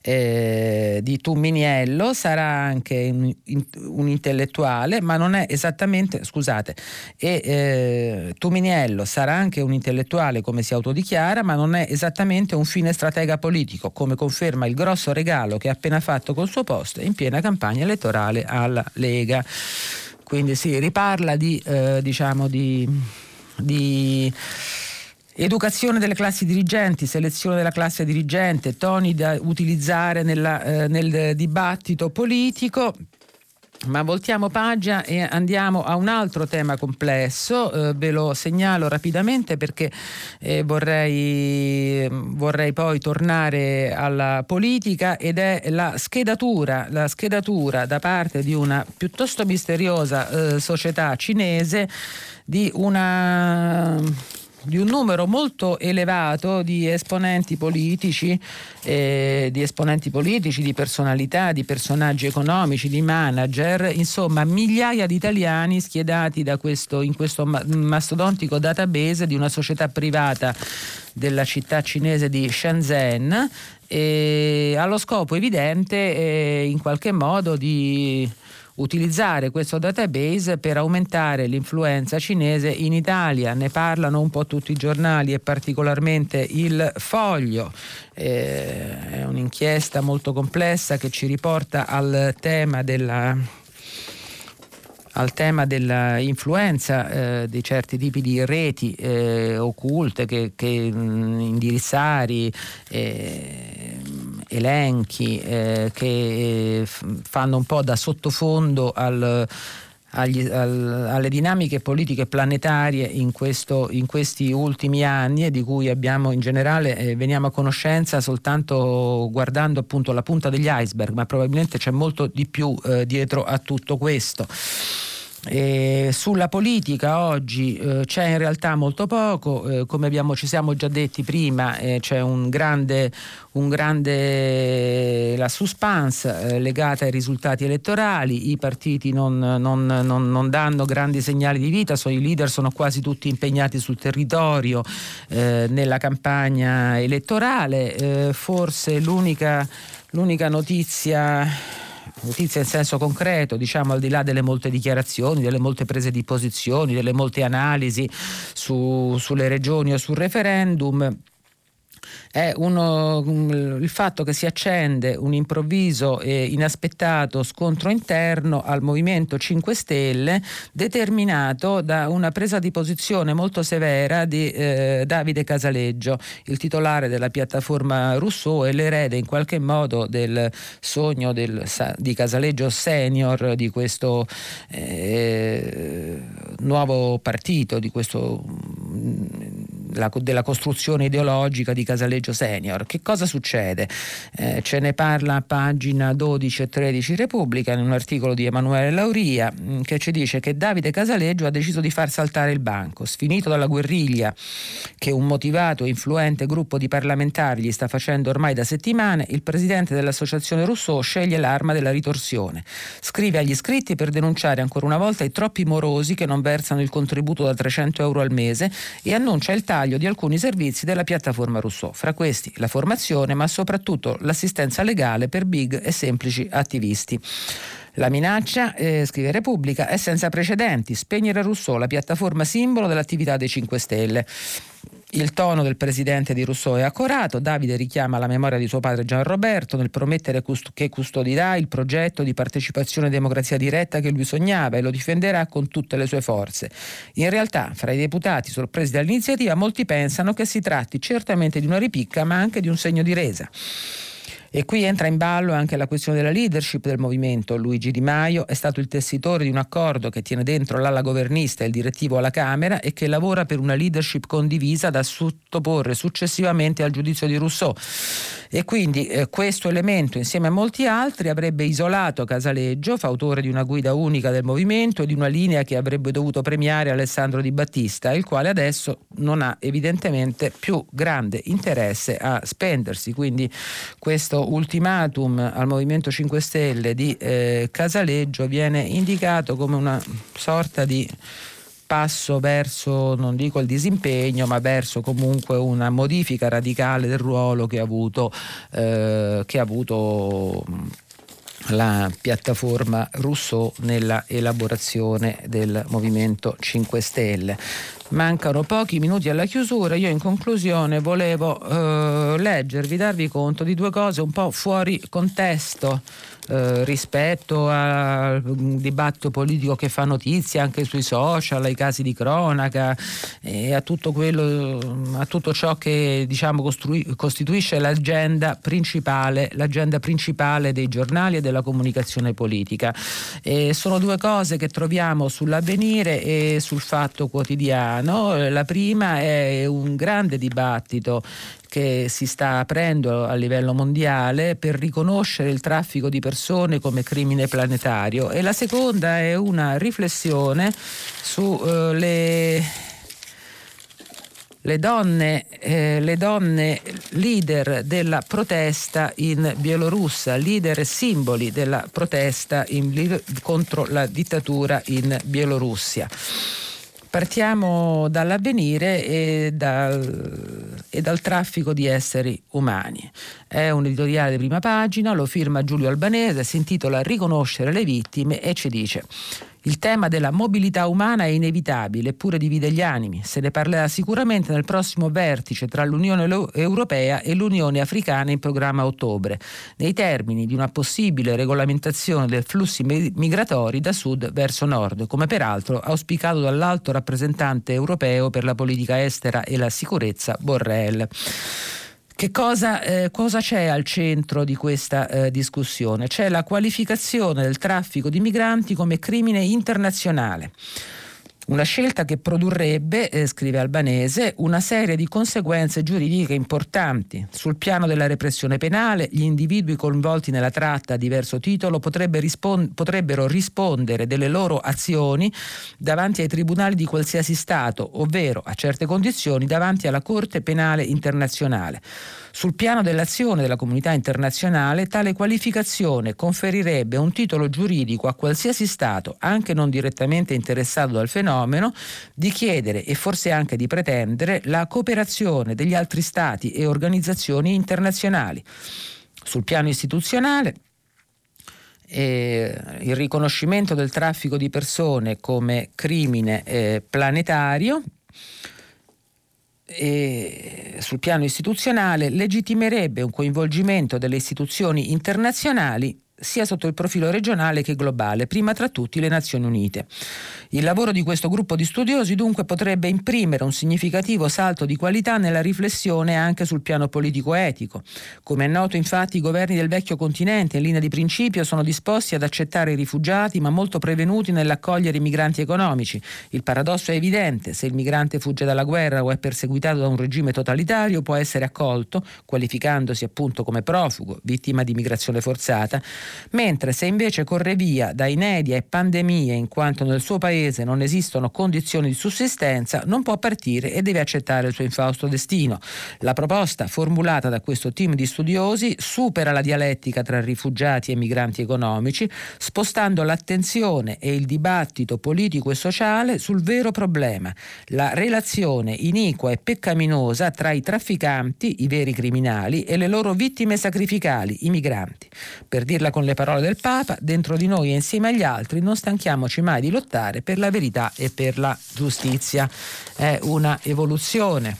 eh, di Tuminiello sarà anche un, un, intellettuale, ma non è esattamente, scusate, e, eh, Tuminiello sarà anche un intellettuale come si autodichiara, ma non è esattamente un fine stratega politico, come conferma il grosso regalo che ha appena fatto col suo posto in piena campagna elettorale alla Lega. Quindi si riparla di, eh, diciamo, di, di Educazione delle classi dirigenti, selezione della classe dirigente, toni da utilizzare nella, eh, nel dibattito politico. Ma voltiamo pagina e andiamo a un altro tema complesso, eh, ve lo segnalo rapidamente perché eh, vorrei, vorrei, poi tornare alla politica ed è la schedatura, la schedatura da parte di una piuttosto misteriosa eh, società cinese di una di un numero molto elevato di esponenti politici, eh, di esponenti politici, di personalità, di personaggi economici, di manager, insomma migliaia di italiani schiedati questo, in questo mastodontico database di una società privata della città cinese di Shenzhen, eh, allo scopo evidente eh, in qualche modo di utilizzare questo database per aumentare l'influenza cinese in Italia. Ne parlano un po' tutti i giornali e particolarmente il Foglio. Eh, è un'inchiesta molto complessa che ci riporta al tema della al tema dell'influenza eh, di certi tipi di reti eh, occulte che, che mh, indirizzari eh, elenchi eh, che fanno un po' da sottofondo al agli, al, alle dinamiche politiche planetarie in, questo, in, questi ultimi anni e di cui abbiamo in generale eh, veniamo a conoscenza soltanto guardando appunto la punta degli iceberg, ma probabilmente c'è molto di più eh, dietro a tutto questo. E sulla politica oggi eh, c'è in realtà molto poco, eh, come abbiamo, ci siamo già detti prima, eh, c'è un grande, un grande la suspense eh, legata ai risultati elettorali, i partiti non, non, non, non, danno grandi segnali di vita, so, i leader sono quasi tutti impegnati sul territorio eh, nella campagna elettorale, eh, forse l'unica, l'unica notizia notizia in senso concreto, diciamo al di là delle molte dichiarazioni, delle molte prese di posizioni, delle molte analisi su, sulle regioni o sul referendum è uno, il fatto che si accende un improvviso e inaspettato scontro interno al Movimento 5 Stelle determinato da una presa di posizione molto severa di eh, Davide Casaleggio, il titolare della piattaforma Rousseau e l'erede in qualche modo del sogno del, di Casaleggio senior di questo eh, nuovo partito, di questo la, della costruzione ideologica di Casaleggio Senior. Che cosa succede? Eh, ce ne parla a pagina 12 e 13 Repubblica in un articolo di Emanuele Lauria mm, che ci dice che Davide Casaleggio ha deciso di far saltare il banco, sfinito dalla guerriglia che un motivato e influente gruppo di parlamentari gli sta facendo ormai da settimane, il presidente dell'associazione Rousseau sceglie l'arma della ritorsione. Scrive agli iscritti per denunciare ancora una volta i troppi morosi che non versano il contributo da 300 euro al mese e annuncia il taglio di alcuni servizi della piattaforma Rousseau, fra questi la formazione ma soprattutto l'assistenza legale per big e semplici attivisti. La minaccia, eh, scrive Repubblica, è senza precedenti. Spegnere Rousseau, la piattaforma simbolo dell'attività dei 5 Stelle. Il tono del presidente di Rousseau è accorato, Davide richiama la memoria di suo padre Gian Roberto nel promettere che custodirà il progetto di partecipazione e democrazia diretta che lui sognava e lo difenderà con tutte le sue forze. In realtà, fra i deputati sorpresi dall'iniziativa, molti pensano che si tratti certamente di una ripicca ma anche di un segno di resa. E qui entra in ballo anche la questione della leadership del movimento. Luigi Di Maio è stato il tessitore di un accordo che tiene dentro l'ala governista e il direttivo alla Camera e che lavora per una leadership condivisa da sottoporre successivamente al giudizio di Rousseau. E quindi eh, questo elemento, insieme a molti altri, avrebbe isolato Casaleggio, fautore di una guida unica del movimento e di una linea che avrebbe dovuto premiare Alessandro Di Battista, il quale adesso non ha evidentemente più grande interesse a spendersi. Quindi questo questo ultimatum al Movimento 5 Stelle di eh, Casaleggio viene indicato come una sorta di passo verso, non dico il disimpegno, ma verso comunque una modifica radicale del ruolo che ha avuto, eh, che ha avuto la piattaforma Rousseau nella elaborazione del Movimento 5 Stelle. Mancano pochi minuti alla chiusura, io in conclusione volevo eh, leggervi, darvi conto di due cose un po' fuori contesto eh, rispetto al dibattito politico che fa notizia anche sui social, ai casi di cronaca e a tutto, quello, a tutto ciò che diciamo, costrui, costituisce l'agenda principale, l'agenda principale dei giornali e della comunicazione politica. E sono due cose che troviamo sull'avvenire e sul fatto quotidiano. La prima è un grande dibattito che si sta aprendo a livello mondiale per riconoscere il traffico di persone come crimine planetario e la seconda è una riflessione sulle uh, le donne, eh, le donne leader della protesta in Bielorussia, leader e simboli della protesta in, contro la dittatura in Bielorussia. Partiamo dall'avvenire e dal, e dal, traffico di esseri umani. È un editoriale di prima pagina, lo firma Giulio Albanese, si intitola Riconoscere le vittime e ci dice il tema della mobilità umana è inevitabile, eppure divide gli animi. Se ne parlerà sicuramente nel prossimo vertice tra l'Unione Europea e l'Unione Africana in programma a ottobre, nei termini di una possibile regolamentazione dei flussi migratori da sud verso nord, come peraltro auspicato dall'alto rappresentante europeo per la politica estera e la sicurezza Borrell. Che cosa, eh, cosa, c'è al centro di questa eh, discussione? C'è la qualificazione del traffico di migranti come crimine internazionale. Una scelta che produrrebbe, eh, scrive Albanese, una serie di conseguenze giuridiche importanti. Sul piano della repressione penale, gli individui coinvolti nella tratta a diverso titolo potrebbe rispon- potrebbero rispondere delle loro azioni davanti ai tribunali di qualsiasi Stato, ovvero, a certe condizioni, davanti alla Corte Penale Internazionale. Sul piano dell'azione della comunità internazionale, tale qualificazione conferirebbe un titolo giuridico a qualsiasi Stato, anche non direttamente interessato dal fenomeno, di chiedere e forse anche di pretendere la cooperazione degli altri Stati e organizzazioni internazionali. Sul piano istituzionale, eh, il riconoscimento del traffico di persone come crimine eh, planetario e sul piano istituzionale legittimerebbe un coinvolgimento delle istituzioni internazionali sia sotto il profilo regionale che globale, prima tra tutti le Nazioni Unite. Il lavoro di questo gruppo di studiosi dunque potrebbe imprimere un significativo salto di qualità nella riflessione anche sul piano politico-etico. Come è noto infatti i governi del vecchio continente in linea di principio sono disposti ad accettare i rifugiati ma molto prevenuti nell'accogliere i migranti economici. Il paradosso è evidente, se il migrante fugge dalla guerra o è perseguitato da un regime totalitario può essere accolto, qualificandosi appunto come profugo, vittima di migrazione forzata, mentre se invece corre via da inedia e pandemie in quanto nel suo paese non esistono condizioni di sussistenza, non può partire e deve accettare il suo infausto destino. La proposta formulata da questo team di studiosi supera la dialettica tra rifugiati e migranti economici, spostando l'attenzione e il dibattito politico e sociale sul vero problema, la relazione iniqua e peccaminosa tra i trafficanti, i veri criminali, e le loro vittime sacrificali, i migranti. Per dirla con le parole del Papa, dentro di noi e insieme agli altri non stanchiamoci mai di lottare per la verità e per la giustizia. È una evoluzione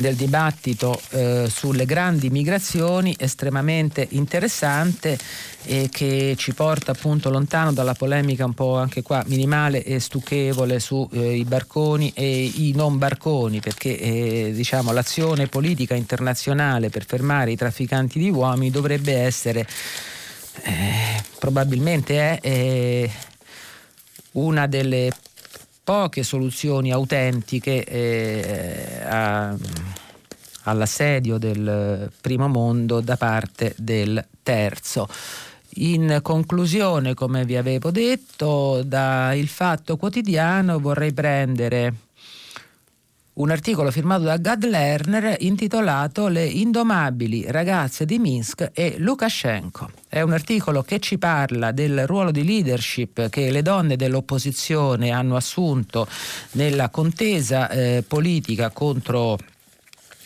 del dibattito eh, sulle grandi migrazioni estremamente interessante e che ci porta appunto lontano dalla polemica un po' anche qua minimale e stucchevole sui eh, barconi e i non barconi perché eh, diciamo l'azione politica internazionale per fermare i trafficanti di uomini dovrebbe essere eh, probabilmente è eh, una delle poche soluzioni autentiche eh, a, all'assedio del primo mondo da parte del terzo. In conclusione, come vi avevo detto, da Il Fatto Quotidiano vorrei prendere un articolo firmato da Gad Lerner intitolato Le indomabili ragazze di Minsk e Lukashenko. È un articolo che ci parla del ruolo di leadership che le donne dell'opposizione hanno assunto nella contesa eh, politica contro,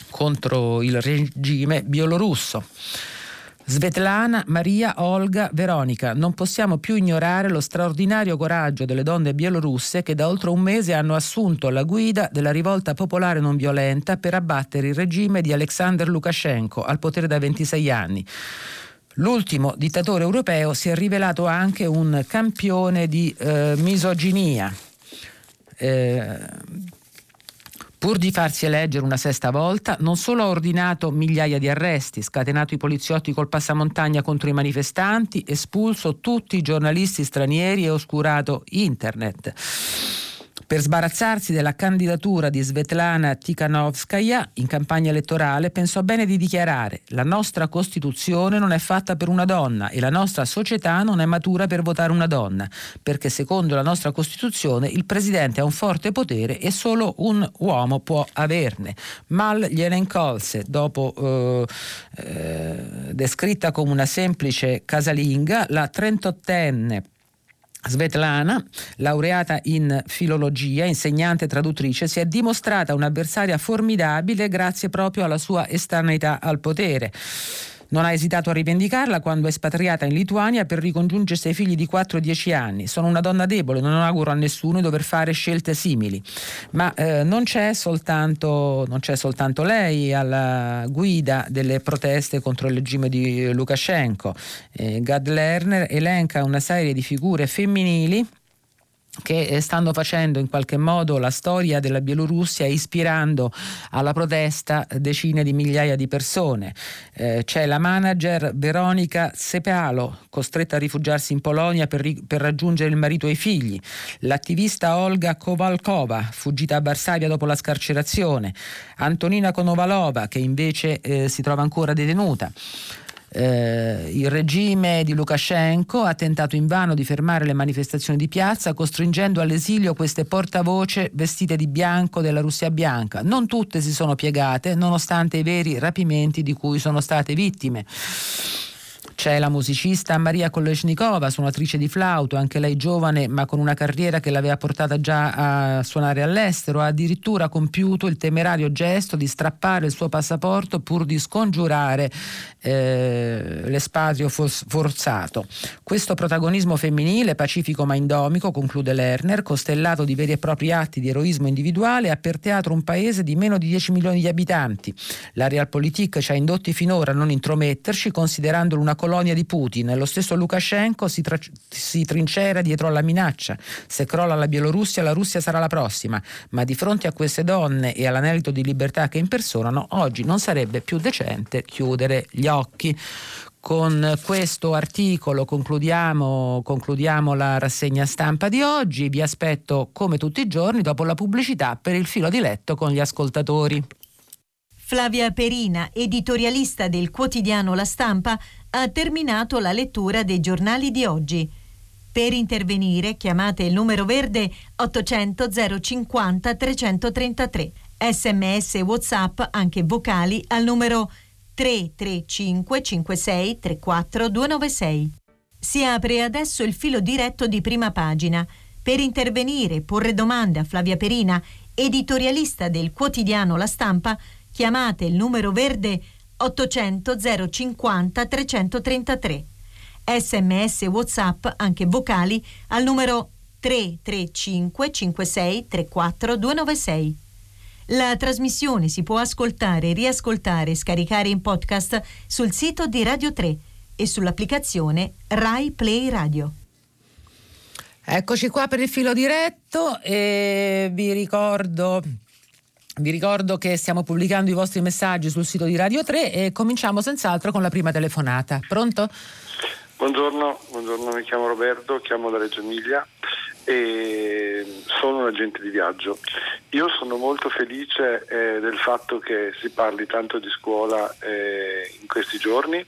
contro il regime bielorusso. Svetlana, Maria, Olga, Veronica. Non possiamo più ignorare lo straordinario coraggio delle donne bielorusse che da oltre un mese hanno assunto la guida della rivolta popolare non violenta per abbattere il regime di Alexander Lukashenko al potere da 26 anni. L'ultimo dittatore europeo si è rivelato anche un campione di eh, misoginia. Eh, Pur di farsi eleggere una sesta volta, non solo ha ordinato migliaia di arresti, scatenato i poliziotti col passamontagna contro i manifestanti, espulso tutti i giornalisti stranieri e oscurato internet. Per sbarazzarsi della candidatura di Svetlana Tikhanovskaya in campagna elettorale pensò bene di dichiarare la nostra Costituzione non è fatta per una donna e la nostra società non è matura per votare una donna, perché secondo la nostra Costituzione il Presidente ha un forte potere e solo un uomo può averne. Mal gliene incolse dopo eh, eh, descritta come una semplice casalinga, la 38enne Svetlana, laureata in filologia, insegnante e traduttrice, si è dimostrata un'avversaria formidabile grazie proprio alla sua estraneità al potere. Non ha esitato a rivendicarla quando è espatriata in Lituania per ricongiungersi ai figli di 4 e 10 anni. Sono una donna debole, non auguro a nessuno di dover fare scelte simili. Ma eh, non, c'è soltanto, non c'è soltanto lei alla guida delle proteste contro il regime di Lukashenko. Eh, Gad Lerner elenca una serie di figure femminili che eh, stanno facendo in qualche modo la storia della Bielorussia ispirando alla protesta decine di migliaia di persone. Eh, c'è la manager Veronica Sepealo, costretta a rifugiarsi in Polonia per, per, raggiungere il marito e i figli, l'attivista Olga Kowalkova, fuggita a Varsavia dopo la scarcerazione, Antonina Konovalova, che invece eh, si trova ancora detenuta. Eh, il regime di Lukashenko ha tentato invano di fermare le manifestazioni di piazza costringendo all'esilio queste portavoce vestite di bianco della Russia bianca. Non tutte si sono piegate nonostante i veri rapimenti di cui sono state vittime. C'è la musicista Maria Kolesnikova, suonatrice di flauto, anche lei giovane ma con una carriera che l'aveva portata già a suonare all'estero, ha addirittura compiuto il temerario gesto di strappare il suo passaporto pur di scongiurare eh, l'espatrio forzato. Questo protagonismo femminile, pacifico ma indomico, conclude Lerner, costellato di veri e propri atti di eroismo individuale, ha per teatro un paese di meno di 10 milioni di abitanti. La Realpolitik ci ha indotti finora a non intrometterci, considerandolo una colonia di Putin. Lo stesso Lukashenko si, tra- si trincera dietro alla minaccia. Se crolla la Bielorussia, la Russia sarà la prossima. Ma di fronte a queste donne e all'anelito di libertà che impersonano, oggi non sarebbe più decente chiudere gli occhi. Con questo articolo concludiamo, concludiamo, la rassegna stampa di oggi. Vi aspetto come tutti i giorni dopo la pubblicità per il filo di letto con gli ascoltatori. Flavia Perina, editorialista del quotidiano La Stampa, ha terminato la lettura dei giornali di oggi. Per intervenire chiamate il numero verde 800 050 333. Sms e WhatsApp anche vocali al numero 335 56 34 296. Si apre adesso il filo diretto di prima pagina. Per intervenire e porre domande a Flavia Perina, editorialista del quotidiano La Stampa, chiamate il numero verde 800 050 333. Sms WhatsApp, anche vocali, al numero 335 56 34 296. La trasmissione si può ascoltare, riascoltare e scaricare in podcast sul sito di Radio 3 e sull'applicazione Rai Play Radio. Eccoci qua per il filo diretto e vi ricordo vi ricordo che stiamo pubblicando i vostri messaggi sul sito di Radio 3 e cominciamo senz'altro con la prima telefonata. Pronto? Buongiorno, buongiorno, mi chiamo Roberto, chiamo da Reggio Emilia e sono un agente di viaggio. Io sono molto felice eh, del fatto che si parli tanto di scuola eh, in questi giorni.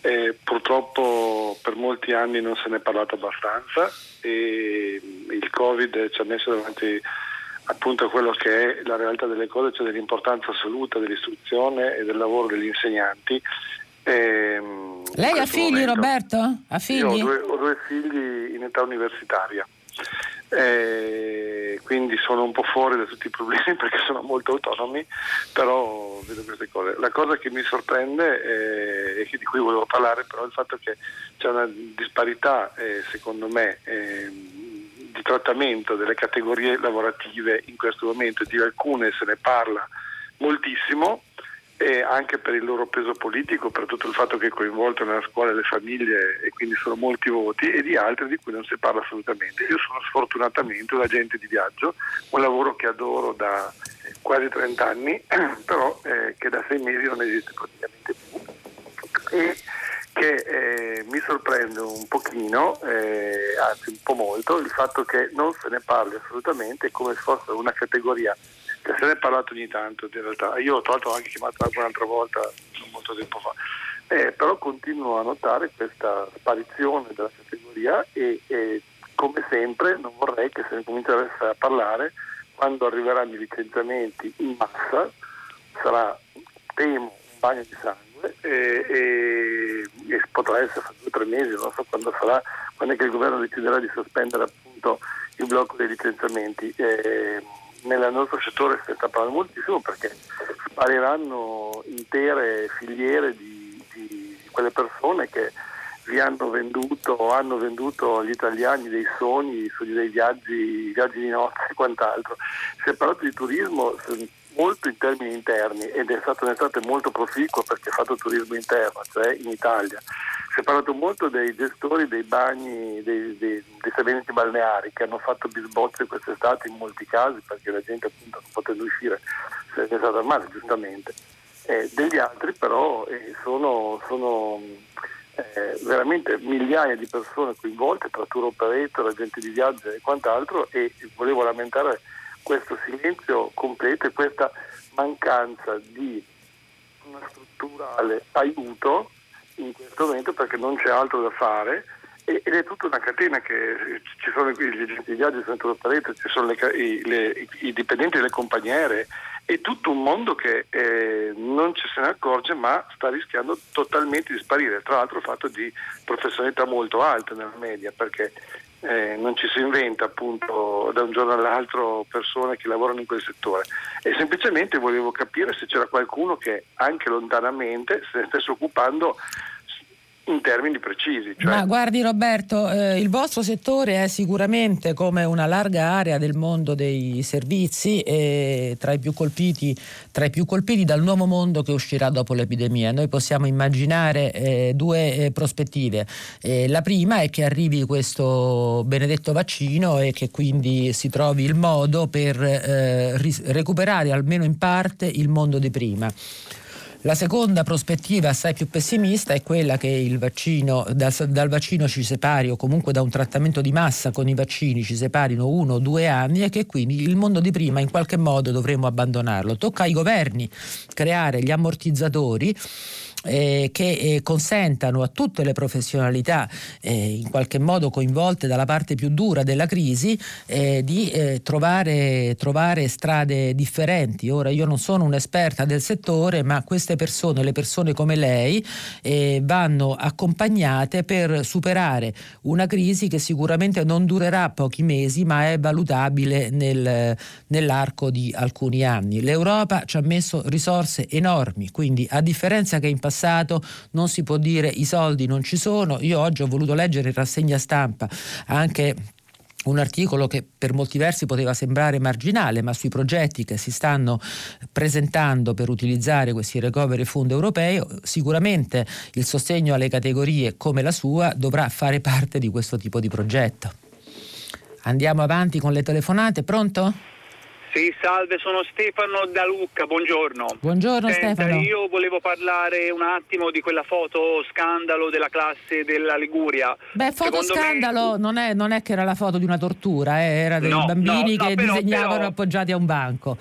Eh, purtroppo per molti anni non se ne è parlato abbastanza e il Covid ci ha messo davanti appunto quello che è la realtà delle cose, cioè dell'importanza assoluta dell'istruzione e del lavoro degli insegnanti. E, Lei ha figli momento, Roberto? Ha figli? Ho due, ho due figli in età universitaria. Eh, quindi sono un po' fuori da tutti i problemi <laughs> perché sono molto autonomi, però vedo queste cose. La cosa che mi sorprende eh, e di cui volevo parlare però è il fatto che c'è una disparità, eh, secondo me, ehm, di trattamento delle categorie lavorative in questo momento, di alcune se ne parla moltissimo e anche per il loro peso politico, per tutto il fatto che è coinvolto nella scuola le famiglie e quindi sono molti voti, e di altre di cui non si parla assolutamente. Io sono sfortunatamente un agente di viaggio, un lavoro che adoro da quasi 30 anni, <clears throat> però eh, che da sei mesi non esiste praticamente più. E che eh, mi sorprende un pochino, eh, anzi un po' molto, il fatto che non se ne parli assolutamente come se fosse una categoria che se ne è parlato ogni tanto in realtà. Io tra l'altro ho anche chiamato un'altra volta, non molto tempo fa, eh, però continuo a notare questa sparizione della categoria e, e come sempre non vorrei che se ne cominceresse a parlare quando arriveranno i licenziamenti in massa, sarà, temo, un bagno di sangue e, e, e potrà essere fra due o tre mesi, non so quando sarà, quando è che il governo deciderà di sospendere appunto il blocco dei licenziamenti. Eh, nel nostro settore si sta parlando moltissimo perché spariranno intere filiere di, di quelle persone che vi hanno venduto o hanno venduto agli italiani dei sogni, dei viaggi, viaggi di notte e quant'altro. Si è parlato di turismo molto in termini interni ed è stato un'estate molto proficua perché ha fatto turismo interno, cioè in Italia. Si è parlato molto dei gestori dei bagni, dei, dei, dei stabilimenti balneari che hanno fatto bisbozze quest'estate in molti casi perché la gente appunto non potendo uscire se è stata male giustamente. Eh, degli altri però eh, sono, sono eh, veramente migliaia di persone coinvolte tra tour operator, agenti di viaggio e quant'altro e volevo lamentare questo silenzio completo e questa mancanza di una strutturale aiuto in questo momento perché non c'è altro da fare. Ed è tutta una catena che ci sono gli agenti di viaggio, centro parete, ci sono le, i, le, i, dipendenti delle compagnie aeree, è tutto un mondo che eh, non ci se ne accorge ma sta rischiando totalmente di sparire, tra l'altro fatto di professionalità molto alte nella media perché eh, non ci si inventa appunto da un giorno all'altro persone che lavorano in quel settore. E semplicemente volevo capire se c'era qualcuno che anche lontanamente se ne stesse occupando in termini precisi. Cioè... Ma guardi Roberto, eh, il vostro settore è sicuramente come una larga area del mondo dei servizi e tra i più colpiti, i più colpiti dal nuovo mondo che uscirà dopo l'epidemia. Noi possiamo immaginare eh, due eh, prospettive. Eh, la prima è che arrivi questo benedetto vaccino e che quindi si trovi il modo per eh, ri- recuperare almeno in parte il mondo di prima. La seconda prospettiva, assai più pessimista, è quella che vaccino, da, dal vaccino ci separi o comunque da un trattamento di massa con i vaccini ci separino uno o due anni e che quindi il mondo di prima in qualche modo dovremo abbandonarlo. Tocca ai governi creare gli ammortizzatori eh, che eh, consentano a tutte le professionalità eh, in qualche modo coinvolte dalla parte più dura della crisi eh, di eh, trovare, trovare, strade differenti. Ora io non sono un'esperta del settore, ma queste persone, le persone come lei, vanno accompagnate per superare una crisi che sicuramente non durerà pochi mesi, ma è valutabile nel, nell'arco di alcuni anni. L'Europa ci ha messo risorse enormi, quindi a differenza che in passato passato, non si può dire i soldi non ci sono. Io oggi ho voluto leggere in rassegna stampa anche un articolo che per molti versi poteva sembrare marginale, ma sui progetti che si stanno presentando per utilizzare questi recovery fund europei, sicuramente il sostegno alle categorie come la sua dovrà fare parte di questo tipo di progetto. Andiamo avanti con le telefonate, pronto? Sì, salve, sono Stefano da Lucca, buongiorno. Buongiorno Senta, Stefano. Io volevo parlare un attimo di quella foto scandalo della classe della Liguria. Beh, foto Secondo scandalo me... non, è, non, è, che era la foto di una tortura, eh, era dei no, bambini no, no, che però, disegnavano però... appoggiati a un banco.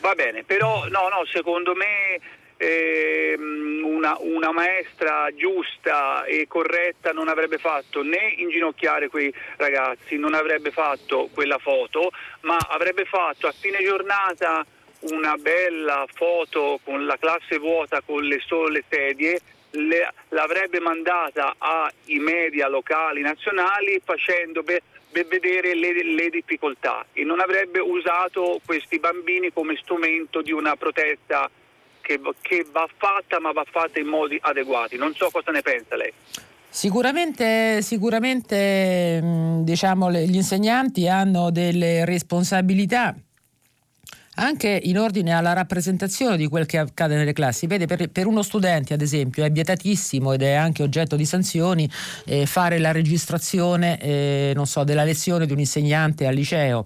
Va bene, però no, no, secondo me eh, una, una, maestra giusta e corretta non avrebbe fatto né inginocchiare quei ragazzi, non avrebbe fatto quella foto, ma avrebbe fatto a fine giornata una bella foto con la classe vuota con le sole sedie, le, l'avrebbe mandata ai media locali nazionali facendo per, per vedere le, le difficoltà e non avrebbe usato questi bambini come strumento di una protesta che, che va fatta ma va fatta in modi adeguati. Non so cosa ne pensa lei. Sicuramente, sicuramente diciamo, gli insegnanti hanno delle responsabilità anche in ordine alla rappresentazione di quel che accade nelle classi. Vede, per, per uno studente, ad esempio, è vietatissimo ed è anche oggetto di sanzioni eh, fare la registrazione eh, so, della lezione di un insegnante al liceo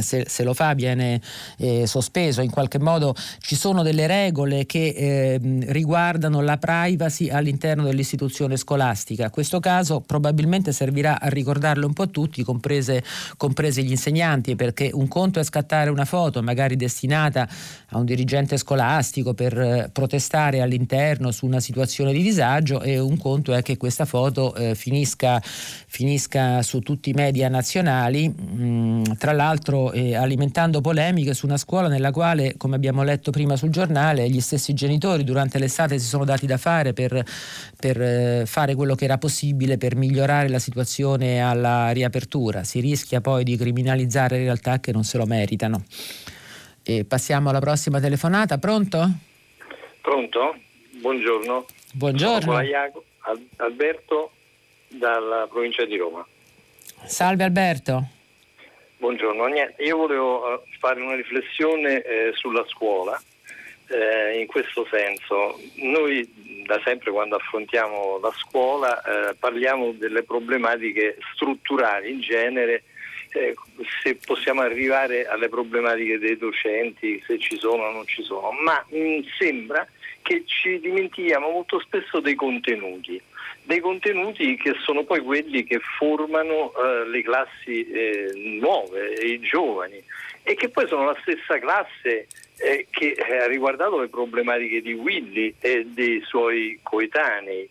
se, se, lo fa viene eh, sospeso, in qualche modo ci sono delle regole che eh, riguardano la privacy all'interno dell'istituzione scolastica. Questo caso probabilmente servirà a ricordarlo un po' a tutti, comprese, compresi gli insegnanti, perché un conto è scattare una foto magari destinata a un dirigente scolastico per eh, protestare all'interno su una situazione di disagio e un conto è che questa foto eh, finisca, finisca, su tutti i media nazionali. Mm, tra l'altro eh, alimentando polemiche su una scuola nella quale, come abbiamo letto prima sul giornale, gli stessi genitori durante l'estate si sono dati da fare per, per eh, fare quello che era possibile per migliorare la situazione alla riapertura. Si rischia poi di criminalizzare realtà che non se lo meritano. E passiamo alla prossima telefonata. Pronto? Pronto? Buongiorno. Buongiorno. Sono Alberto dalla provincia di Roma. Salve Alberto. Buongiorno, Niente, io volevo eh, fare una riflessione eh, sulla scuola. Eh, in questo senso, noi da sempre quando affrontiamo la scuola eh, parliamo delle problematiche strutturali in genere, eh, se possiamo arrivare alle problematiche dei docenti, se ci sono o non ci sono, ma mh, mm, sembra che ci dimentichiamo molto spesso dei contenuti dei contenuti che sono poi quelli che formano eh, le classi eh, nuove, i giovani e che poi sono la stessa classe eh, che ha riguardato le problematiche di Willy e dei suoi coetanei.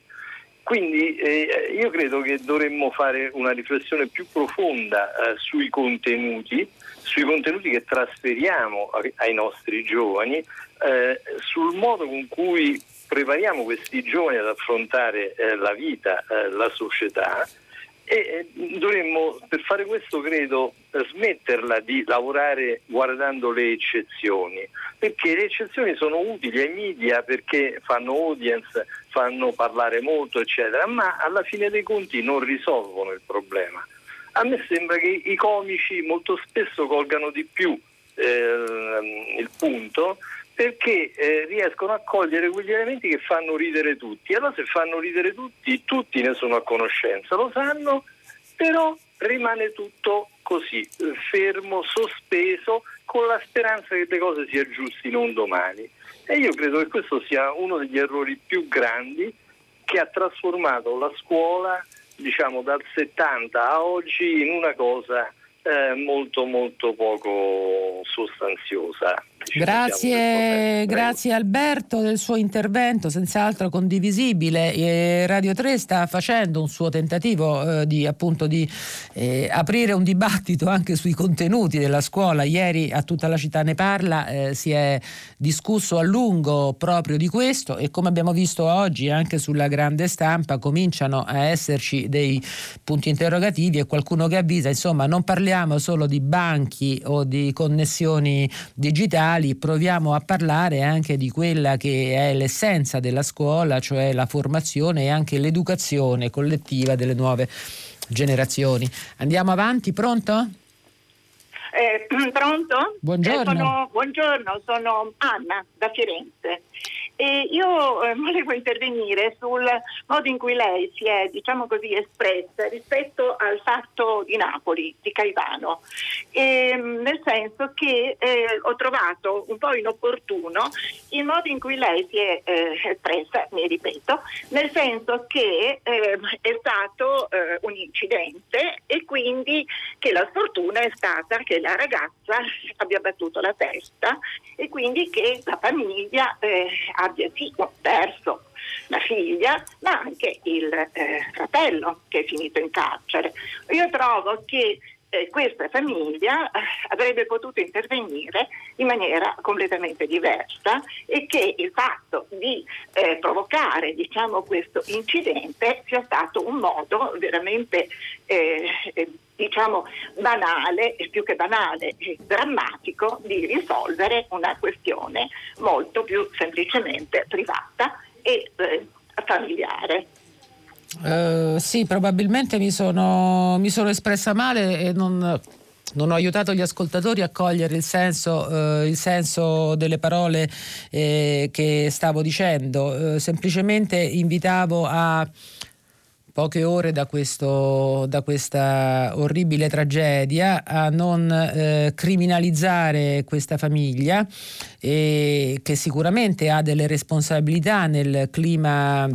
Quindi eh, io credo che dovremmo fare una riflessione più profonda eh, sui contenuti, sui contenuti che trasferiamo ai nostri giovani, eh, sul modo con cui prepariamo questi giovani ad affrontare eh, la vita, eh, la società e eh, dovremmo per fare questo credo smetterla di lavorare guardando le eccezioni perché le eccezioni sono utili ai media perché fanno audience fanno parlare molto, eccetera, ma alla fine dei conti non risolvono il problema. A me sembra che i comici molto spesso colgano di più eh, il punto perché eh, riescono a cogliere quegli elementi che fanno ridere tutti. Allora se fanno ridere tutti, tutti ne sono a conoscenza, lo sanno, però rimane tutto così, fermo, sospeso, con la speranza che le cose si aggiustino un domani. E io credo che questo sia uno degli errori più grandi che ha trasformato la scuola, diciamo, dal 70 a oggi in una cosa eh, molto molto poco sostanziosa. Grazie, grazie Alberto del suo intervento, senz'altro condivisibile. E Radio 3 sta facendo un suo tentativo eh, di, appunto, di eh, aprire un dibattito anche sui contenuti della scuola. Ieri a tutta la città ne parla, eh, si è discusso a lungo proprio di questo e come abbiamo visto oggi anche sulla grande stampa cominciano a esserci dei punti interrogativi e qualcuno che avvisa, insomma non parliamo solo di banchi o di connessioni digitali, proviamo a parlare anche di quella che è l'essenza della scuola, cioè la formazione e anche l'educazione collettiva delle nuove generazioni. Andiamo avanti, pronto? Eh, <clears throat> pronto? Buongiorno. Eh, sono, buongiorno, sono Anna da Firenze. E io eh, <laughs> volevo intervenire sul modo in cui lei si è, diciamo così, espressa rispetto al fatto di Napoli, di Caivano, e, mm, nel senso che eh, ho trovato un po' inopportuno il modo in cui lei si è eh, espressa, mi ripeto, nel senso che ehm, è stato eh, un incidente e quindi che la sfortuna è stata che la ragazza <laughs> abbia battuto la testa e quindi che la famiglia eh, abbia sì perso la figlia, ma anche il eh, fratello che è finito in carcere. Io trovo che eh, questa famiglia eh, avrebbe potuto intervenire in maniera completamente diversa e che il fatto di eh, provocare diciamo, questo incidente sia stato un modo veramente eh, eh, diciamo banale, più che banale, drammatico di risolvere una questione molto più semplicemente privata e eh, familiare. Uh, sì, probabilmente mi sono, mi sono, espressa male e non, non, ho aiutato gli ascoltatori a cogliere il senso, uh, il senso delle parole eh, che stavo dicendo. Uh, semplicemente invitavo a poche ore da, questo, da, questa orribile tragedia, a non eh, criminalizzare questa famiglia eh, che sicuramente ha delle responsabilità nel clima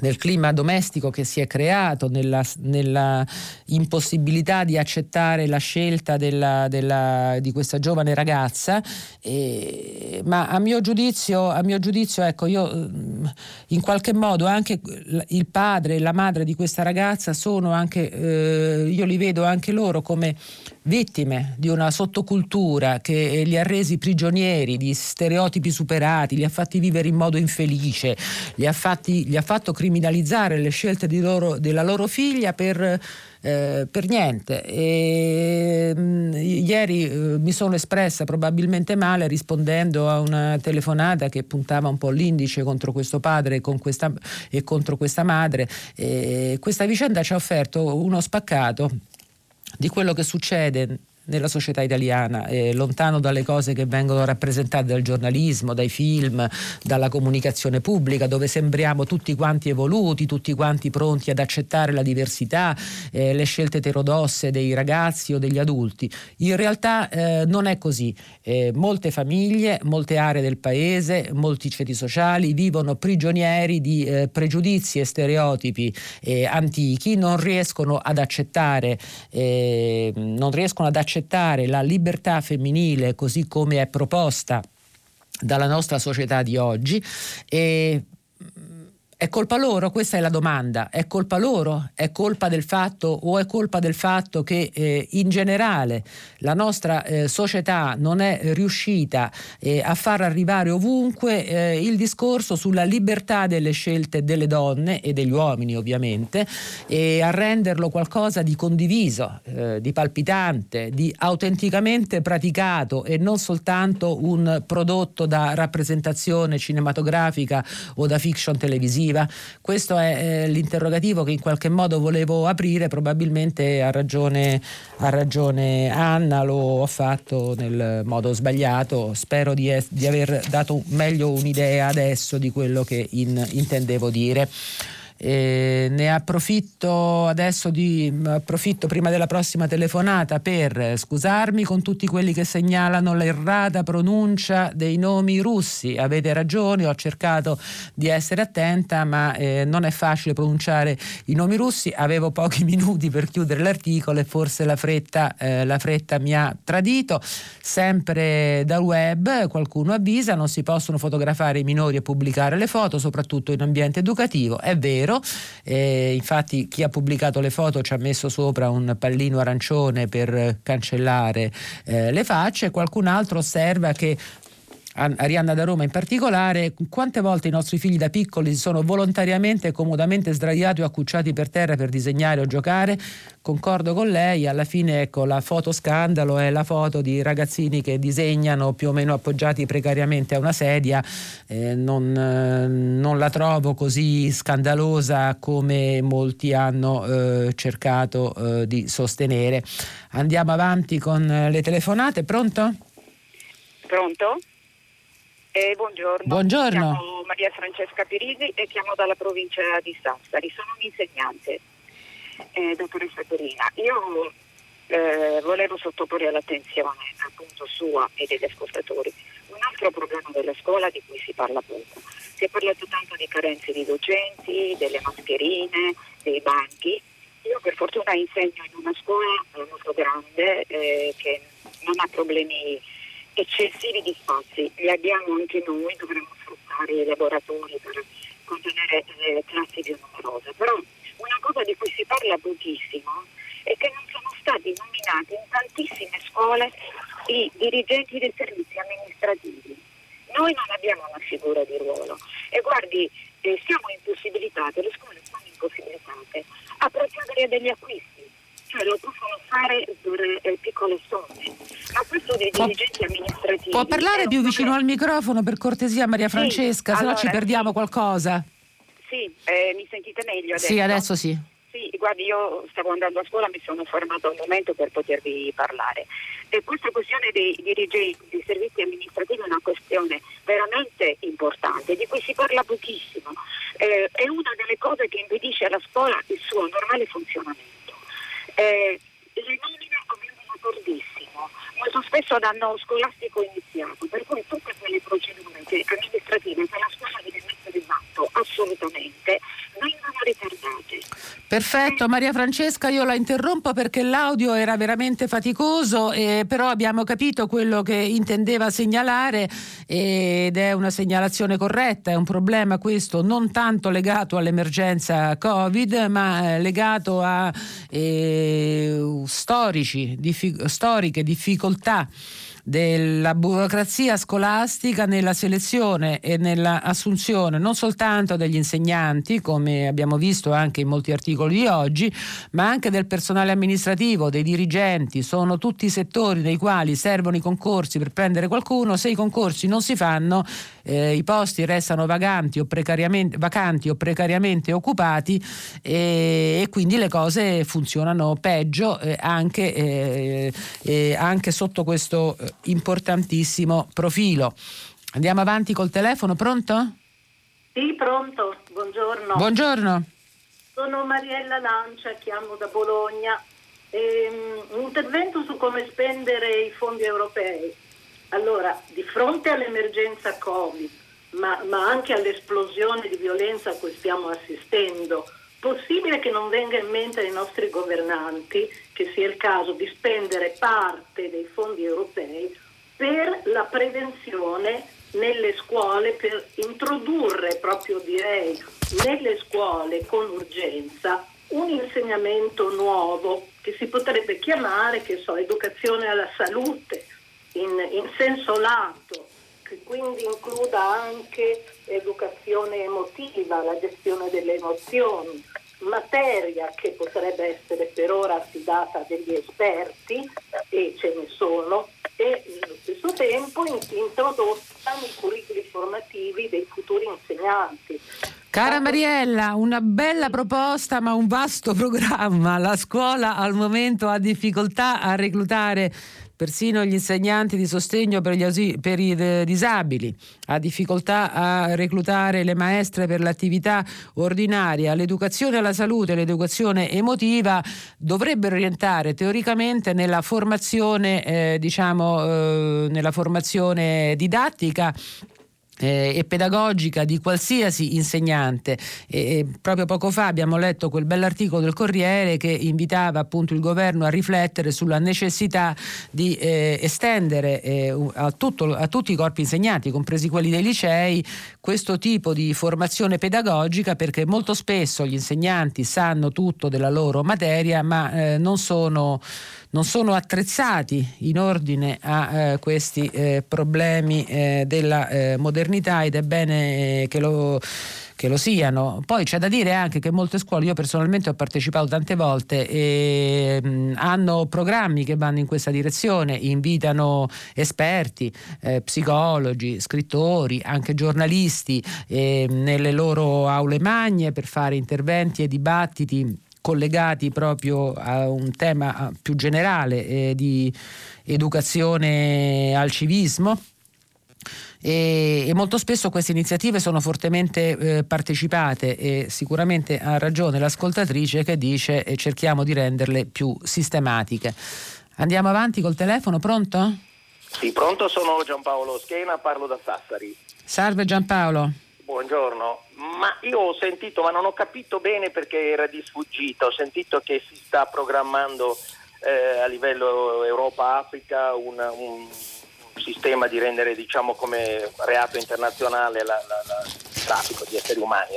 nel clima domestico che si è creato, nella, nella impossibilità di accettare la scelta della, della, di questa giovane ragazza, eh, ma a mio giudizio, a mio giudizio ecco, io mm, in qualche modo anche il padre e la madre di questa ragazza sono anche, eh, io li vedo anche loro come vittime di una sottocultura che li ha resi prigionieri di stereotipi superati, li ha fatti vivere in modo infelice, li ha, fatti, li ha fatto criminalizzare le scelte loro, della loro figlia per, eh, per niente. E, mh, mm, ieri eh, mi sono espressa probabilmente male rispondendo a una telefonata che puntava un po' l'indice contro questo padre e, questa, e contro questa madre. E questa vicenda ci ha offerto uno spaccato di quello che succede nella società italiana, eh, lontano dalle cose che vengono rappresentate dal giornalismo, dai film, dalla comunicazione pubblica, dove sembriamo tutti quanti evoluti, tutti quanti pronti ad accettare la diversità, eh, le scelte eterodosse dei ragazzi o degli adulti. In realtà eh, non è così. Eh, molte famiglie, molte aree del paese, molti ceti sociali vivono prigionieri di eh, pregiudizi e stereotipi eh, antichi, non riescono ad accettare, non riescono ad accettare accettare la libertà femminile così come è proposta dalla nostra società di oggi e è colpa loro? Questa è la domanda. È colpa loro? È colpa del fatto o è colpa del fatto che eh, in generale la nostra eh, società non è riuscita eh, a far arrivare ovunque eh, il discorso sulla libertà delle scelte delle donne e degli uomini ovviamente e a renderlo qualcosa di condiviso, eh, di palpitante, di autenticamente praticato e non soltanto un prodotto da rappresentazione cinematografica o da fiction televisiva amministrativa? Questo è eh, l'interrogativo che in qualche modo volevo aprire, probabilmente ha ragione, ha ragione Anna, lo ho fatto nel modo sbagliato, spero di, es- di aver dato meglio un'idea adesso di quello che in- intendevo dire. Eh, ne approfitto adesso di, approfitto prima della prossima telefonata per scusarmi con tutti quelli che segnalano l'errata pronuncia dei nomi russi. Avete ragione, ho cercato di essere attenta, ma eh, non è facile pronunciare i nomi russi. Avevo pochi <laughs> minuti per chiudere l'articolo e forse la fretta, eh, la fretta mi ha tradito. Sempre dal web qualcuno avvisa, non si possono fotografare i minori e pubblicare le foto, soprattutto in ambiente educativo. È vero vero. Eh, infatti chi ha pubblicato le foto ci ha messo sopra un pallino arancione per cancellare eh, le facce, qualcun altro osserva che Arianna da Roma in particolare, quante volte i nostri figli da piccoli si sono volontariamente e comodamente sdraiati o accucciati per terra per disegnare o giocare? Concordo con lei, alla fine ecco, la foto scandalo è la foto di ragazzini che disegnano più o meno appoggiati precariamente a una sedia, eh, non, eh, non, la trovo così scandalosa come molti hanno eh, cercato eh, di sostenere. Andiamo avanti con le telefonate, pronto? Pronto? Eh, buongiorno. Buongiorno. Chiamo Maria Francesca Pirisi e chiamo dalla provincia di Sassari. Sono un'insegnante, eh, dottoressa Perina. Io eh, volevo sottoporre all'attenzione appunto sua e degli ascoltatori un altro problema della scuola di cui si parla poco. Si è parlato tanto di carenze di docenti, delle mascherine, dei banchi. Io per fortuna insegno in una scuola molto grande eh, che non ha problemi eccessivi di spazi, li abbiamo anche noi, dovremmo sfruttare i laboratori per contenere le classi più numerose, però una cosa di cui si parla pochissimo è che non sono stati nominati in tantissime scuole i dirigenti dei servizi amministrativi. Noi non abbiamo una figura di ruolo e guardi, eh, siamo impossibilitate, le scuole sono impossibilitate a procedere a degli acquisti cioè lo possono fare per eh, piccole somme. Ma questo dei dirigenti amministrativi. Può parlare più vicino al microfono per cortesia, Maria Francesca, sì, se no ci perdiamo sì. qualcosa. Sì, eh, mi sentite meglio adesso? Sì, adesso sì. Sì, guardi, io stavo andando a scuola, mi sono fermato un momento per potervi parlare. E questa questione dei dirigenti dei servizi amministrativi è una questione veramente importante, di cui si parla pochissimo. Eh, è una delle cose che impedisce alla scuola il suo normale funzionamento. Eh, le nomine avvengono tardissimo, molto spesso ad anno scolastico iniziato, per cui tutte quelle procedure amministrative che la scuola deve mettere in atto assolutamente vengono ritardate. Perfetto, Maria Francesca, io la interrompo perché l'audio era veramente faticoso, eh, però abbiamo capito quello che intendeva segnalare ed è una segnalazione corretta, è un problema questo non tanto legato all'emergenza Covid, ma eh, legato a eh, storici, diffic- storiche difficoltà della burocrazia scolastica nella selezione e nell'assunzione non soltanto degli insegnanti, come abbiamo visto anche in molti articoli di oggi, ma anche del personale amministrativo, dei dirigenti, sono tutti settori nei quali servono i concorsi per prendere qualcuno, se i concorsi non si fanno eh, i posti restano vaganti o, vacanti o precariamente occupati e, e, quindi le cose funzionano peggio eh, anche, eh, eh anche, sotto questo eh, importantissimo profilo. Andiamo avanti col telefono, pronto? Sì, pronto, buongiorno. Buongiorno. Sono Mariella Lancia, chiamo da Bologna. Ehm, un intervento su come spendere i fondi europei. Allora, di fronte all'emergenza Covid, ma, ma anche all'esplosione di violenza a cui stiamo assistendo, possibile che non venga in mente ai nostri governanti che sia il caso di spendere parte dei fondi europei per la prevenzione nelle scuole, per introdurre proprio direi nelle scuole con urgenza un insegnamento nuovo che si potrebbe chiamare, che so, educazione alla salute in, in senso lato, che quindi includa anche educazione emotiva, la gestione delle emozioni, materia che potrebbe essere per ora affidata a degli esperti, e ce ne sono, e allo stesso tempo introdotta nei curricoli formativi dei futuri insegnanti. Cara Mariella, una bella proposta ma un vasto programma. La scuola al momento ha difficoltà a reclutare persino gli insegnanti di sostegno per, gli, per i eh, disabili, ha difficoltà a reclutare le maestre per l'attività ordinaria, l'educazione alla salute, l'educazione emotiva dovrebbero orientare teoricamente nella formazione, eh, diciamo, eh, nella formazione didattica eh, e pedagogica di qualsiasi insegnante. E, proprio poco fa abbiamo letto quel bell'articolo del Corriere che invitava appunto il governo a riflettere sulla necessità di eh, estendere eh, a, tutto, a, tutti i corpi insegnanti, compresi quelli dei licei, questo tipo di formazione pedagogica perché molto spesso gli insegnanti sanno tutto della loro materia ma eh, non sono non sono attrezzati in ordine a eh, questi eh, problemi eh, della modernità ed è bene che lo che lo siano. Poi c'è da dire anche che molte scuole, io personalmente ho partecipato tante volte, e, mh, hanno programmi che vanno in questa direzione, invitano esperti, eh, psicologi, scrittori, anche giornalisti eh, nelle loro aule magne per fare interventi e dibattiti collegati proprio a un tema più generale eh, di educazione al civismo. E, e, molto spesso queste iniziative sono fortemente eh, partecipate e sicuramente ha ragione l'ascoltatrice che dice eh, cerchiamo di renderle più sistematiche. Andiamo avanti col telefono, pronto? Sì, pronto, sono Giampaolo Schena, parlo da Sassari. Salve Giampaolo. Buongiorno, ma io ho sentito, ma non ho capito bene perché era di sfuggita, ho sentito che si sta programmando eh, a livello Europa-Africa un, un, sistema di rendere diciamo come reato internazionale la, la, la, il traffico di esseri umani.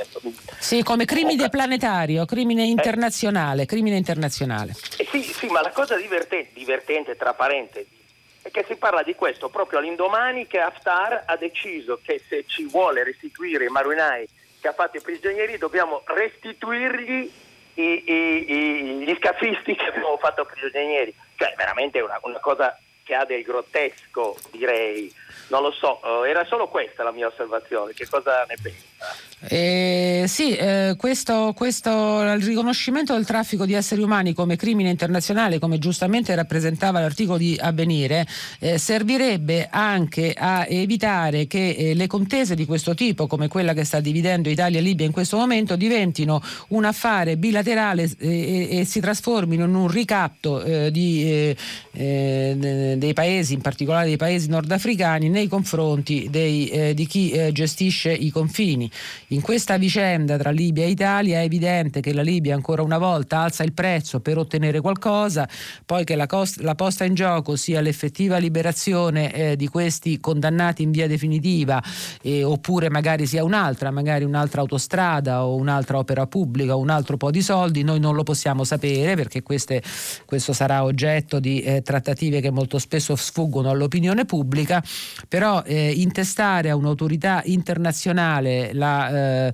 Sì, come crimine planetario, crimine eh. internazionale, eh, crimine internazionale. Eh sì, sì, ma la cosa divertente, divertente tra parentesi, è che si parla di questo proprio all'indomani che Haftar ha deciso che se ci vuole restituire i marinai che ha fatto i prigionieri dobbiamo restituirgli i, i, i, gli scafisti che abbiamo fatto prigionieri. Cioè veramente una, una cosa che ha del grottesco, direi. Non lo so, eh, era solo questa la mia osservazione, che cosa ne pensa? Eh, sì, eh, questo, questo, il riconoscimento del traffico di esseri umani come crimine internazionale, come giustamente rappresentava l'articolo di Avvenire, eh, servirebbe anche a evitare che eh, le contese di questo tipo, come quella che sta dividendo Italia e Libia in questo momento, diventino un affare bilaterale eh, e, si trasformino in un ricatto eh, di, dei paesi, in particolare dei paesi nordafricani, nei confronti dei, di chi gestisce i confini. In questa vicenda tra Libia e Italia è evidente che la Libia ancora una volta alza il prezzo per ottenere qualcosa, poi che la, cost- la posta in gioco sia l'effettiva liberazione eh, di questi condannati in via definitiva eh, oppure magari sia un'altra, magari un'altra autostrada o un'altra opera pubblica o un altro po' di soldi, noi non lo possiamo sapere perché queste, questo sarà oggetto di eh, trattative che molto spesso sfuggono all'opinione pubblica, però eh, intestare a un'autorità internazionale la eh,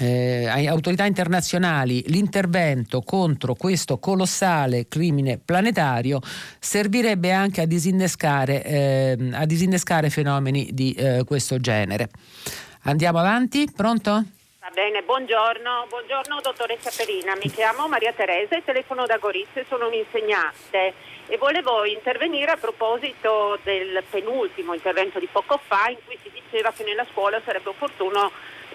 eh, autorità internazionali l'intervento contro questo colossale crimine planetario servirebbe anche a disinnescare, eh, a disinnescare fenomeni di eh, questo genere. Andiamo avanti, pronto? Va bene, buongiorno, buongiorno dottoressa Perina, mi chiamo Maria Teresa e telefono da Gorizia, sono un'insegnante e volevo intervenire a proposito del penultimo intervento di poco fa in cui si diceva che nella scuola sarebbe opportuno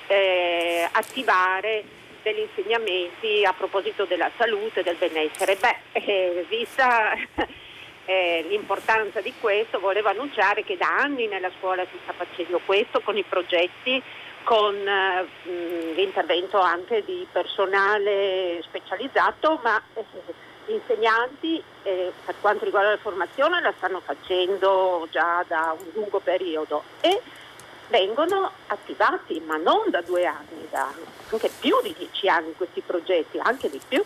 eh, attivare degli insegnamenti a proposito della salute e del benessere. Beh, eh, vista <laughs> eh, l'importanza di questo, volevo annunciare che da anni nella scuola si sta facendo questo con i progetti, con eh, l'intervento anche di personale specializzato, ma eh, gli insegnanti eh, per quanto riguarda la formazione la stanno facendo già da un lungo periodo e vengono attivati, ma non da due anni, da anche più di dieci anni questi progetti, anche di più.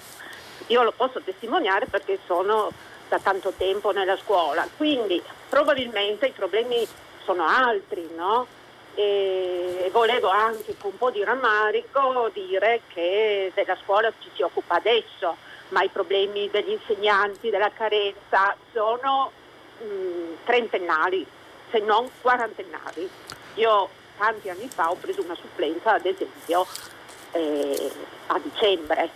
Io lo posso testimoniare perché sono da tanto tempo nella scuola, quindi probabilmente i problemi sono altri, no? E volevo anche con un po' di rammarico dire che della scuola ci si occupa adesso, ma i problemi degli insegnanti, della carenza sono mh, trentennali, se non quarantennali. Io tanti anni fa ho preso una supplenza, ad esempio, eh, a dicembre,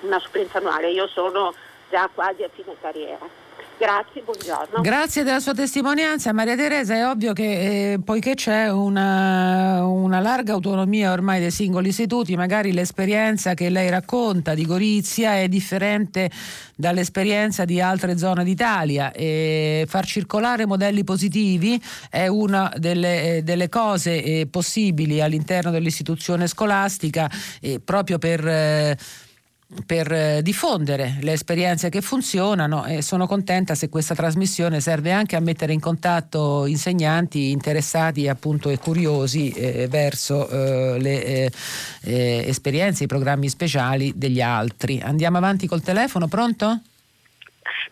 una supplenza annuale. Io sono già quasi a fine carriera. Grazie, buongiorno. Grazie della sua testimonianza. Maria Teresa, è ovvio che eh, poiché c'è una, una, larga autonomia ormai dei singoli istituti, magari l'esperienza che lei racconta di Gorizia è differente dall'esperienza di altre zone d'Italia e far circolare modelli positivi è una delle, eh, delle cose eh, possibili all'interno dell'istituzione scolastica eh, proprio per eh, per eh, diffondere le esperienze che funzionano e sono contenta se questa trasmissione serve anche a mettere in contatto insegnanti interessati appunto e curiosi eh, verso eh, le eh, eh esperienze, i programmi speciali degli altri. Andiamo avanti col telefono, pronto?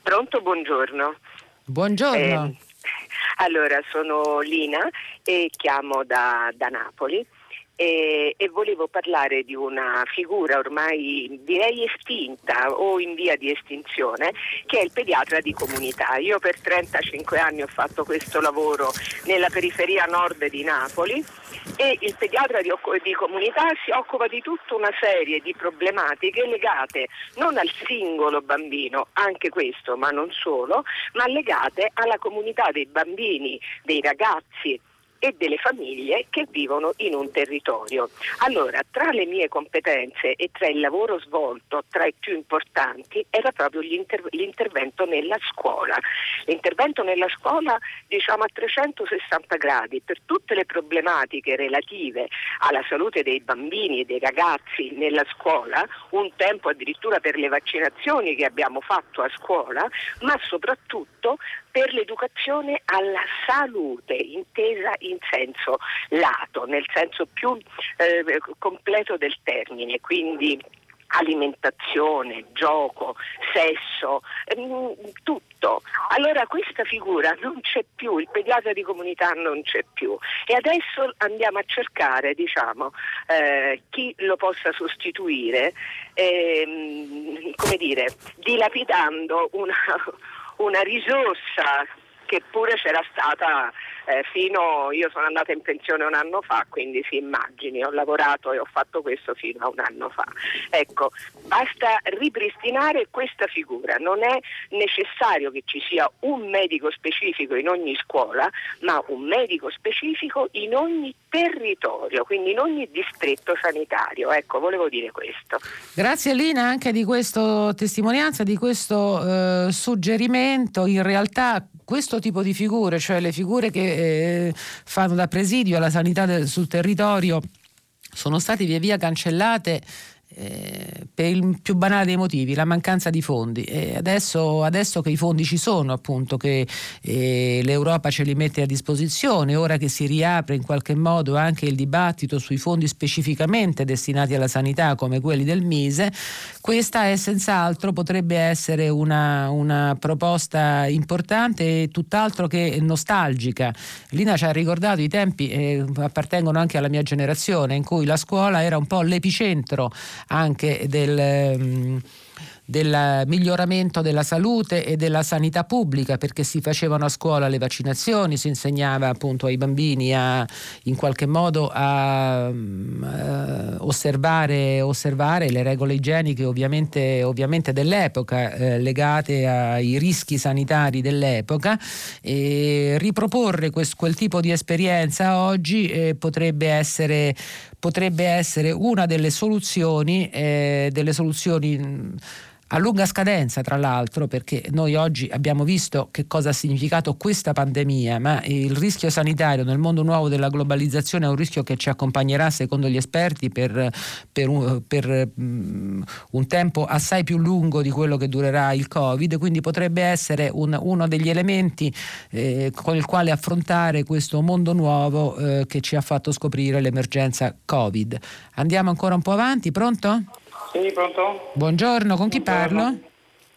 Pronto, buongiorno. Buongiorno. Eh, allora, sono Lina e chiamo da, da Napoli e, e, volevo parlare di una figura ormai direi estinta o in via di estinzione che è il pediatra di comunità. Io per 35 anni ho fatto questo lavoro nella periferia nord di Napoli e il pediatra di, di comunità si occupa di tutta una serie di problematiche legate non al singolo bambino, anche questo, ma non solo, ma legate alla comunità dei bambini, dei ragazzi e delle famiglie che vivono in un territorio. Allora, tra le mie competenze e tra il lavoro svolto, tra i più importanti, era proprio l'inter- l'intervento nella scuola. L'intervento nella scuola, diciamo a 360 gradi, per tutte le problematiche relative alla salute dei bambini e dei ragazzi nella scuola, un tempo addirittura per le vaccinazioni che abbiamo fatto a scuola, ma soprattutto per l'educazione alla salute, intesa in senso lato, nel senso più eh, completo del termine, quindi alimentazione, gioco, sesso, ehm, tutto. Allora questa figura non c'è più, il pediatra di comunità non c'è più e adesso andiamo a cercare diciamo, eh, chi lo possa sostituire, ehm, come dire, dilapidando una, una risorsa che pure c'era stata eh, fino, io sono andata in pensione un anno fa, quindi si immagini, ho lavorato e ho fatto questo fino a un anno fa. Ecco, basta ripristinare questa figura, non è necessario che ci sia un medico specifico in ogni scuola, ma un medico specifico in ogni territorio, quindi in ogni distretto sanitario. Ecco, volevo dire questo. Grazie Lina anche di questa testimonianza, di questo eh, suggerimento. In realtà questo tipo di figure, cioè le figure che eh, fanno da presidio alla sanità del, sul territorio, sono state via via cancellate eh, per il più banale dei motivi, la mancanza di fondi. Adesso, adesso che i fondi ci sono, appunto, che eh, l'Europa ce li mette a disposizione, ora che si riapre in qualche modo anche il dibattito sui fondi specificamente destinati alla sanità come quelli del Mise, questa è senz'altro potrebbe essere una, una proposta importante e tutt'altro che nostalgica. Lina ci ha ricordato i tempi, eh, appartengono anche alla mia generazione, in cui la scuola era un po' l'epicentro anche del... Um, del miglioramento della salute e della sanità pubblica perché si facevano a scuola le vaccinazioni, si insegnava appunto ai bambini a, in qualche modo a, a eh, osservare, osservare, le regole igieniche ovviamente, ovviamente dell'epoca eh, legate ai rischi sanitari dell'epoca e riproporre quest, quel tipo di esperienza oggi eh, potrebbe essere potrebbe essere una delle soluzioni, eh, delle soluzioni a lunga scadenza tra l'altro perché noi oggi abbiamo visto che cosa ha significato questa pandemia, ma il rischio sanitario nel mondo nuovo della globalizzazione è un rischio che ci accompagnerà secondo gli esperti per, per, un, per um, un, tempo assai più lungo di quello che durerà il Covid, quindi potrebbe essere un, uno degli elementi eh, con il quale affrontare questo mondo nuovo eh, che ci ha fatto scoprire l'emergenza Covid. Andiamo ancora un po' avanti, pronto? Sì, pronto? Buongiorno, con chi Buongiorno. parlo?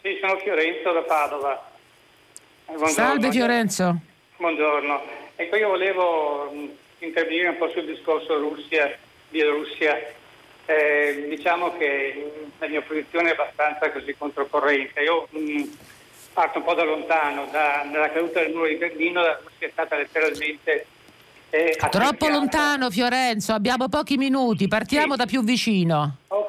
Sì, sono Fiorenzo da Padova. Eh, buongiorno. Salve Fiorenzo. Buongiorno. Ecco, io volevo mm, intervenire un po' sul discorso Russia, Bielorussia. Eh, diciamo che la mia posizione è abbastanza così controcorrente. Io mh, mm, parto un po' da lontano, da, dalla caduta del muro di Berlino, la Russia è stata letteralmente Eh, Troppo lontano Fiorenzo, abbiamo pochi minuti, partiamo Sì. da più vicino. Allora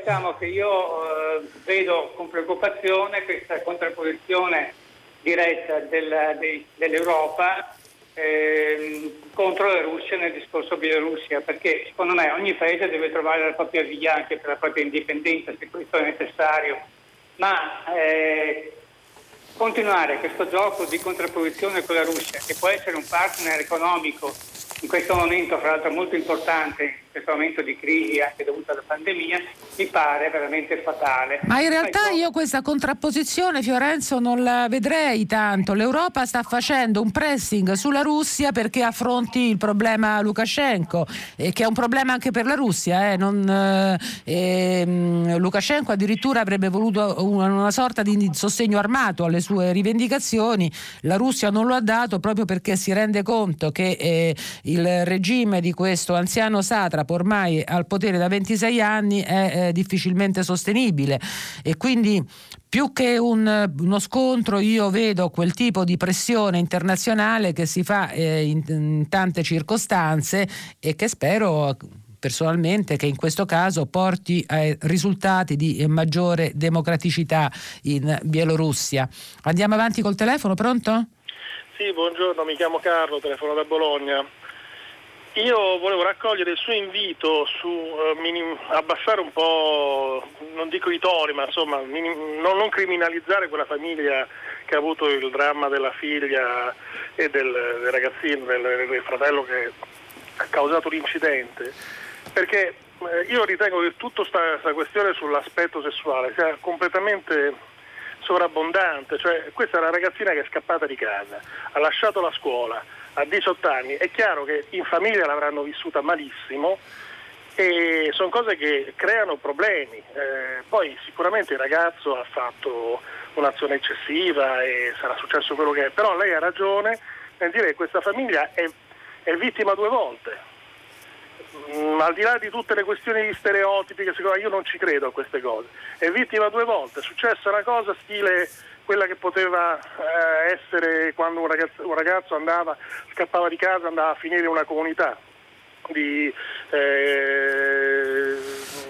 diciamo che io eh, vedo con preoccupazione questa contrapposizione diretta del- dei- dell'Europa ehm, contro la Russia nel discorso Bielorussia, perché secondo me ogni paese deve trovare la propria via anche per la propria indipendenza, se questo è necessario, ma eh, continuare questo gioco di contrapposizione con la Russia, che può essere un partner economico in questo momento, fra l'altro molto importante, questo momento di crisi anche dovuta alla pandemia, mi pare veramente fatale. Ma in realtà io questa contrapposizione, Fiorenzo, non la vedrei tanto. L'Europa sta facendo un pressing sulla Russia perché affronti il problema Lukashenko, eh, che è un problema anche per la Russia. eh. Non, eh, ehm, Lukashenko addirittura avrebbe voluto una, una sorta di sostegno armato alle sue rivendicazioni. La Russia non lo ha dato proprio perché si rende conto che eh, il regime di questo anziano satrapo ormai al potere da 26 anni è eh, difficilmente sostenibile e quindi più che un- uno scontro io vedo quel tipo di pressione internazionale che si fa eh, in, in tante circostanze e che spero personalmente che in questo caso porti ai risultati di maggiore democraticità in Bielorussia. Andiamo avanti col telefono, pronto? Sì, buongiorno, mi chiamo Carlo, telefono da Bologna. Io volevo raccogliere il suo invito su eh, minim- abbassare un po', non dico i toni, ma insomma minim- non, non criminalizzare quella famiglia che ha avuto il dramma della figlia e del, del ragazzino, del, del fratello che ha causato l'incidente. Perché eh, io ritengo che tutta questa questione sull'aspetto sessuale sia completamente sovrabbondante, cioè questa è una ragazzina che è scappata di casa, ha lasciato la scuola a 18 anni, è chiaro che in famiglia l'avranno vissuta malissimo e sono cose che creano problemi. Eh, poi sicuramente il ragazzo ha fatto un'azione eccessiva e sarà successo quello che è, però lei ha ragione nel dire che questa famiglia è, è vittima due volte. Mm, al di là di tutte le questioni di stereotipi, che secondo me io non ci credo a queste cose, è vittima due volte, è successa una cosa stile quella che poteva eh, essere quando un ragazzo, un ragazzo andava, scappava di casa, andava a finire in una comunità di eh,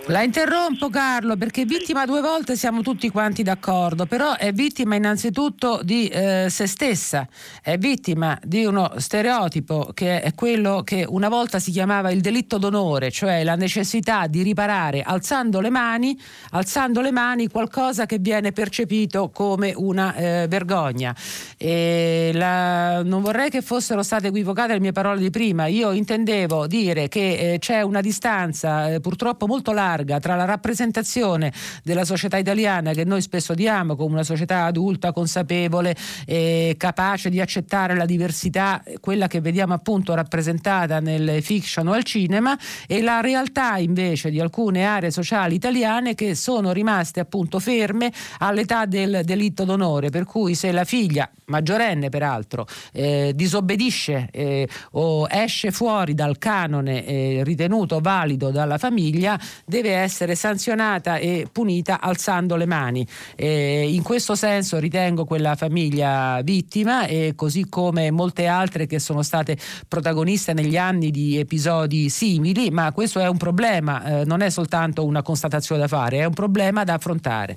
La interrompo Carlo perché vittima due volte siamo tutti quanti d'accordo, però è vittima innanzitutto di eh, se stessa, è vittima di uno stereotipo che è quello che una volta si chiamava il delitto d'onore, cioè la necessità di riparare alzando le mani, alzando le mani qualcosa che viene percepito come una eh, vergogna. La- non vorrei che fossero state equivocate le mie parole di prima, io intendevo dire che eh, c'è una distanza eh, purtroppo molto larga tra la rappresentazione della società italiana che noi spesso diamo come una società adulta, consapevole, eh, capace di accettare la diversità, quella che vediamo appunto rappresentata nelle fiction o al cinema, e la realtà invece di alcune aree sociali italiane che sono rimaste appunto ferme all'età del delitto d'onore, per cui se la figlia, maggiorenne peraltro, eh, disobbedisce eh, o esce fuori dal canone eh, ritenuto valido dalla famiglia, deve essere sanzionata e punita alzando le mani. Eh, in questo senso ritengo quella famiglia vittima e così come molte altre che sono state protagoniste negli anni di episodi simili, ma questo è un problema, eh, non è soltanto una constatazione da fare, è un problema da affrontare.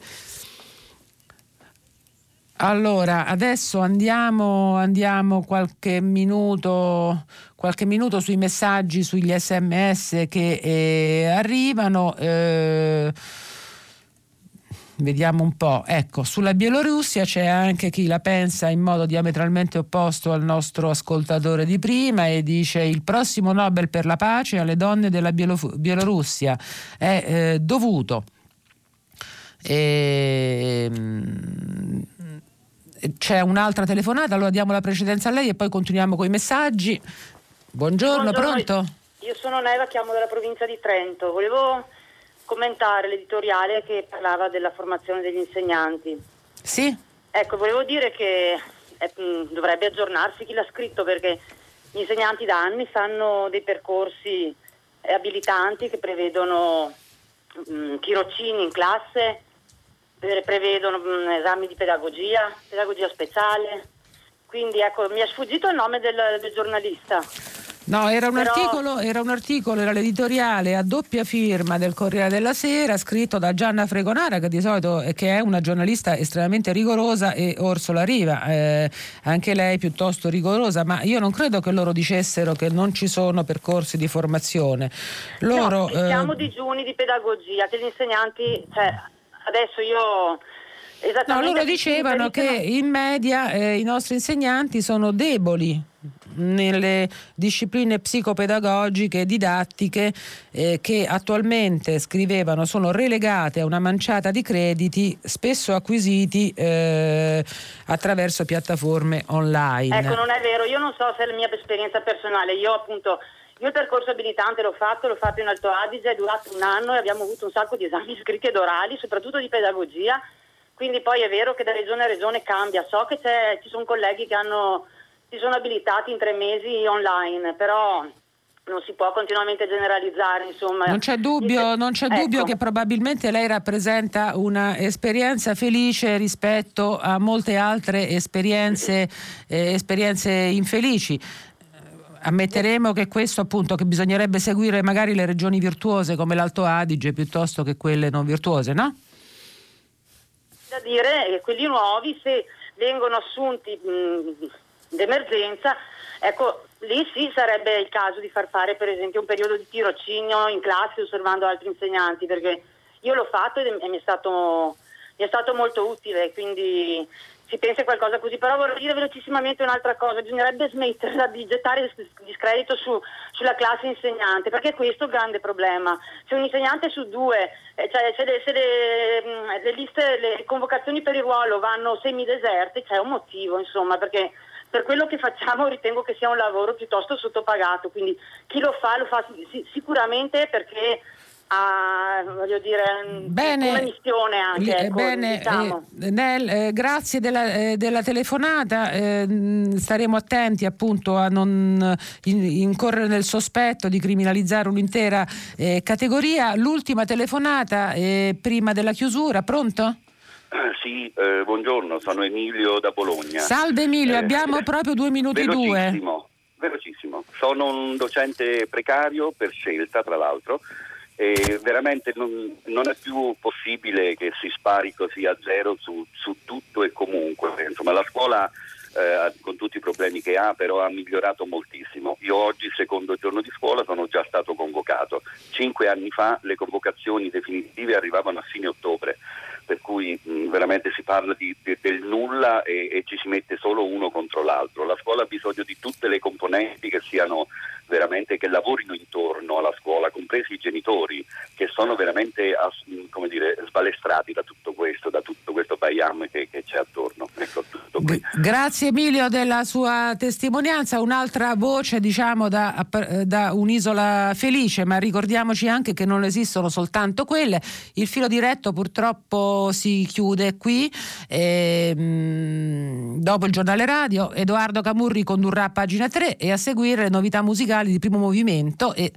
Allora, adesso andiamo, andiamo qualche minuto, qualche minuto sui messaggi, sugli sms che eh, arrivano. eh, Vediamo un po'. Ecco, sulla Bielorussia c'è anche chi la pensa in modo diametralmente opposto al nostro ascoltatore di prima e dice il prossimo Nobel per la pace alle donne della Bielo- Bielorussia è eh, dovuto. Ehm, c'è un'altra telefonata, allora diamo la precedenza a lei e poi continuiamo con i messaggi. Buongiorno, pronto? Io sono Neva, chiamo dalla provincia di Trento. Volevo commentare l'editoriale che parlava della formazione degli insegnanti. Sì? Ecco, volevo dire che eh, dovrebbe aggiornarsi chi l'ha scritto perché gli insegnanti da anni fanno dei percorsi eh, abilitanti che prevedono mh, tirocini in classe, prevedono mh, esami di pedagogia, pedagogia speciale. Quindi ecco, mi è sfuggito il nome del, del giornalista. No, era un, Però... articolo, era un, articolo, era l'editoriale a doppia firma del Corriere della Sera, scritto da Gianna Fregonara, che di solito che è una giornalista estremamente rigorosa, e Orsola Riva, eh, anche lei piuttosto rigorosa, ma io non credo che loro dicessero che non ci sono percorsi di formazione. Loro, no, siamo eh... digiuni di pedagogia, che gli insegnanti, cioè, adesso io No, loro dicevano che in media eh, i nostri insegnanti sono deboli nelle discipline psicopedagogiche e didattiche eh, che attualmente scrivevano sono relegate a una manciata di crediti spesso acquisiti eh, attraverso piattaforme online. Ecco, non è vero, io non so se è la mia esperienza personale, io appunto io il percorso abilitante l'ho fatto, l'ho fatto in Alto Adige, è durato un anno e abbiamo avuto un sacco di esami <laughs> scritti ed orali, soprattutto di pedagogia, quindi poi è vero che da regione a regione cambia. So che ci sono colleghi che hanno si sono abilitati in tre mesi online, però non si può continuamente generalizzare. Insomma. Non c'è dubbio, non c'è ecco. dubbio che probabilmente lei rappresenta un'esperienza felice rispetto a molte altre esperienze, eh, esperienze infelici. Ammetteremo che questo appunto che bisognerebbe seguire magari le regioni virtuose come l'Alto Adige piuttosto che quelle non virtuose, no? Da dire che quelli nuovi se vengono assunti d'emergenza, ecco, lì sì sarebbe il caso di far fare per esempio un periodo di tirocinio in classe osservando altri insegnanti, perché io l'ho fatto e mi è stato, mi è stato molto utile, quindi si pensa qualcosa così, però vorrei dire velocissimamente un'altra cosa, bisognerebbe smetterla di gettare discredito su, sulla classe insegnante, perché questo è il grande problema. Se un insegnante su due, eh, cioè se, le, se le, le, liste, le convocazioni per il ruolo vanno semideserte, c'è un motivo, insomma, perché per quello che facciamo ritengo che sia un lavoro piuttosto sottopagato, quindi chi lo fa lo fa sicuramente perché ha voglio dire, bene, una missione anche. Ecco, bene, diciamo. eh, Nel, eh, grazie della, eh, della telefonata, eh, staremo attenti appunto a non in, incorrere nel sospetto di criminalizzare un'intera eh, categoria. L'ultima telefonata eh, prima della chiusura, pronto? Sì, eh, buongiorno, sono Emilio da Bologna. Salve Emilio, eh, abbiamo proprio due minuti velocissimo, due. Velocissimo, sono un docente precario per scelta tra l'altro e veramente non, non, è più possibile che si spari così a zero su, su tutto e comunque. Insomma, la scuola eh, con tutti i problemi che ha, però ha migliorato moltissimo. Io oggi, secondo giorno di scuola, sono già stato convocato. Cinque anni fa le convocazioni definitive arrivavano a fine ottobre per cui mh, veramente si parla di, di, del nulla e, e, ci si mette solo uno contro l'altro. La scuola ha bisogno di tutte le componenti che siano veramente che lavorino intorno alla scuola, compresi i genitori, che sono veramente dire, sbalestrati da tutto questo, da tutto questo bayam che, che c'è attorno. Ecco, Grazie Emilio della sua testimonianza, un'altra voce diciamo da, da, un'isola felice, ma ricordiamoci anche che non esistono soltanto quelle. Il filo diretto purtroppo si chiude qui, e, mh, dopo il giornale radio Edoardo Camurri condurrà pagina 3 e a seguire le novità musicali di primo movimento e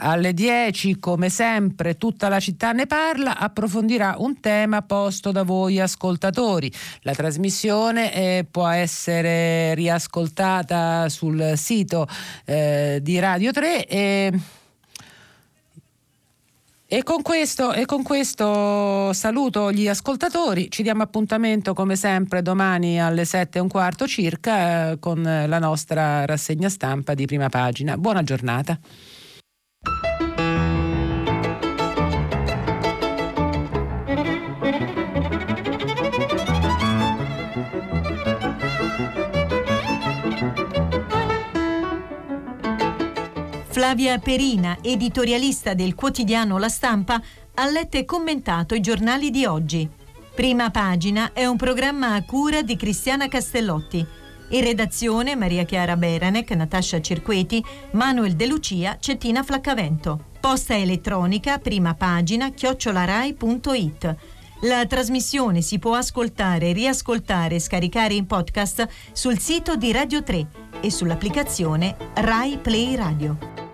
alle 10, come sempre, tutta la città ne parla, approfondirà un tema posto da voi ascoltatori. La trasmissione eh, può essere riascoltata sul sito eh, di Radio 3 e e con, questo, e con, questo, saluto gli ascoltatori, ci diamo appuntamento come sempre domani alle 7 e un quarto circa eh, con la nostra rassegna stampa di prima pagina. Buona giornata. Flavia Perina, editorialista del quotidiano La Stampa, ha letto e commentato i giornali di oggi. Prima pagina è un programma a cura di Cristiana Castellotti. In redazione Maria Chiara Beranec, Natascia Cirqueti, Manuel De Lucia, Cettina Flaccavento. Posta elettronica, prima pagina, chiocciolarai.it. La trasmissione si può ascoltare, riascoltare e scaricare in podcast sul sito di Radio 3 e sull'applicazione Rai Play Radio.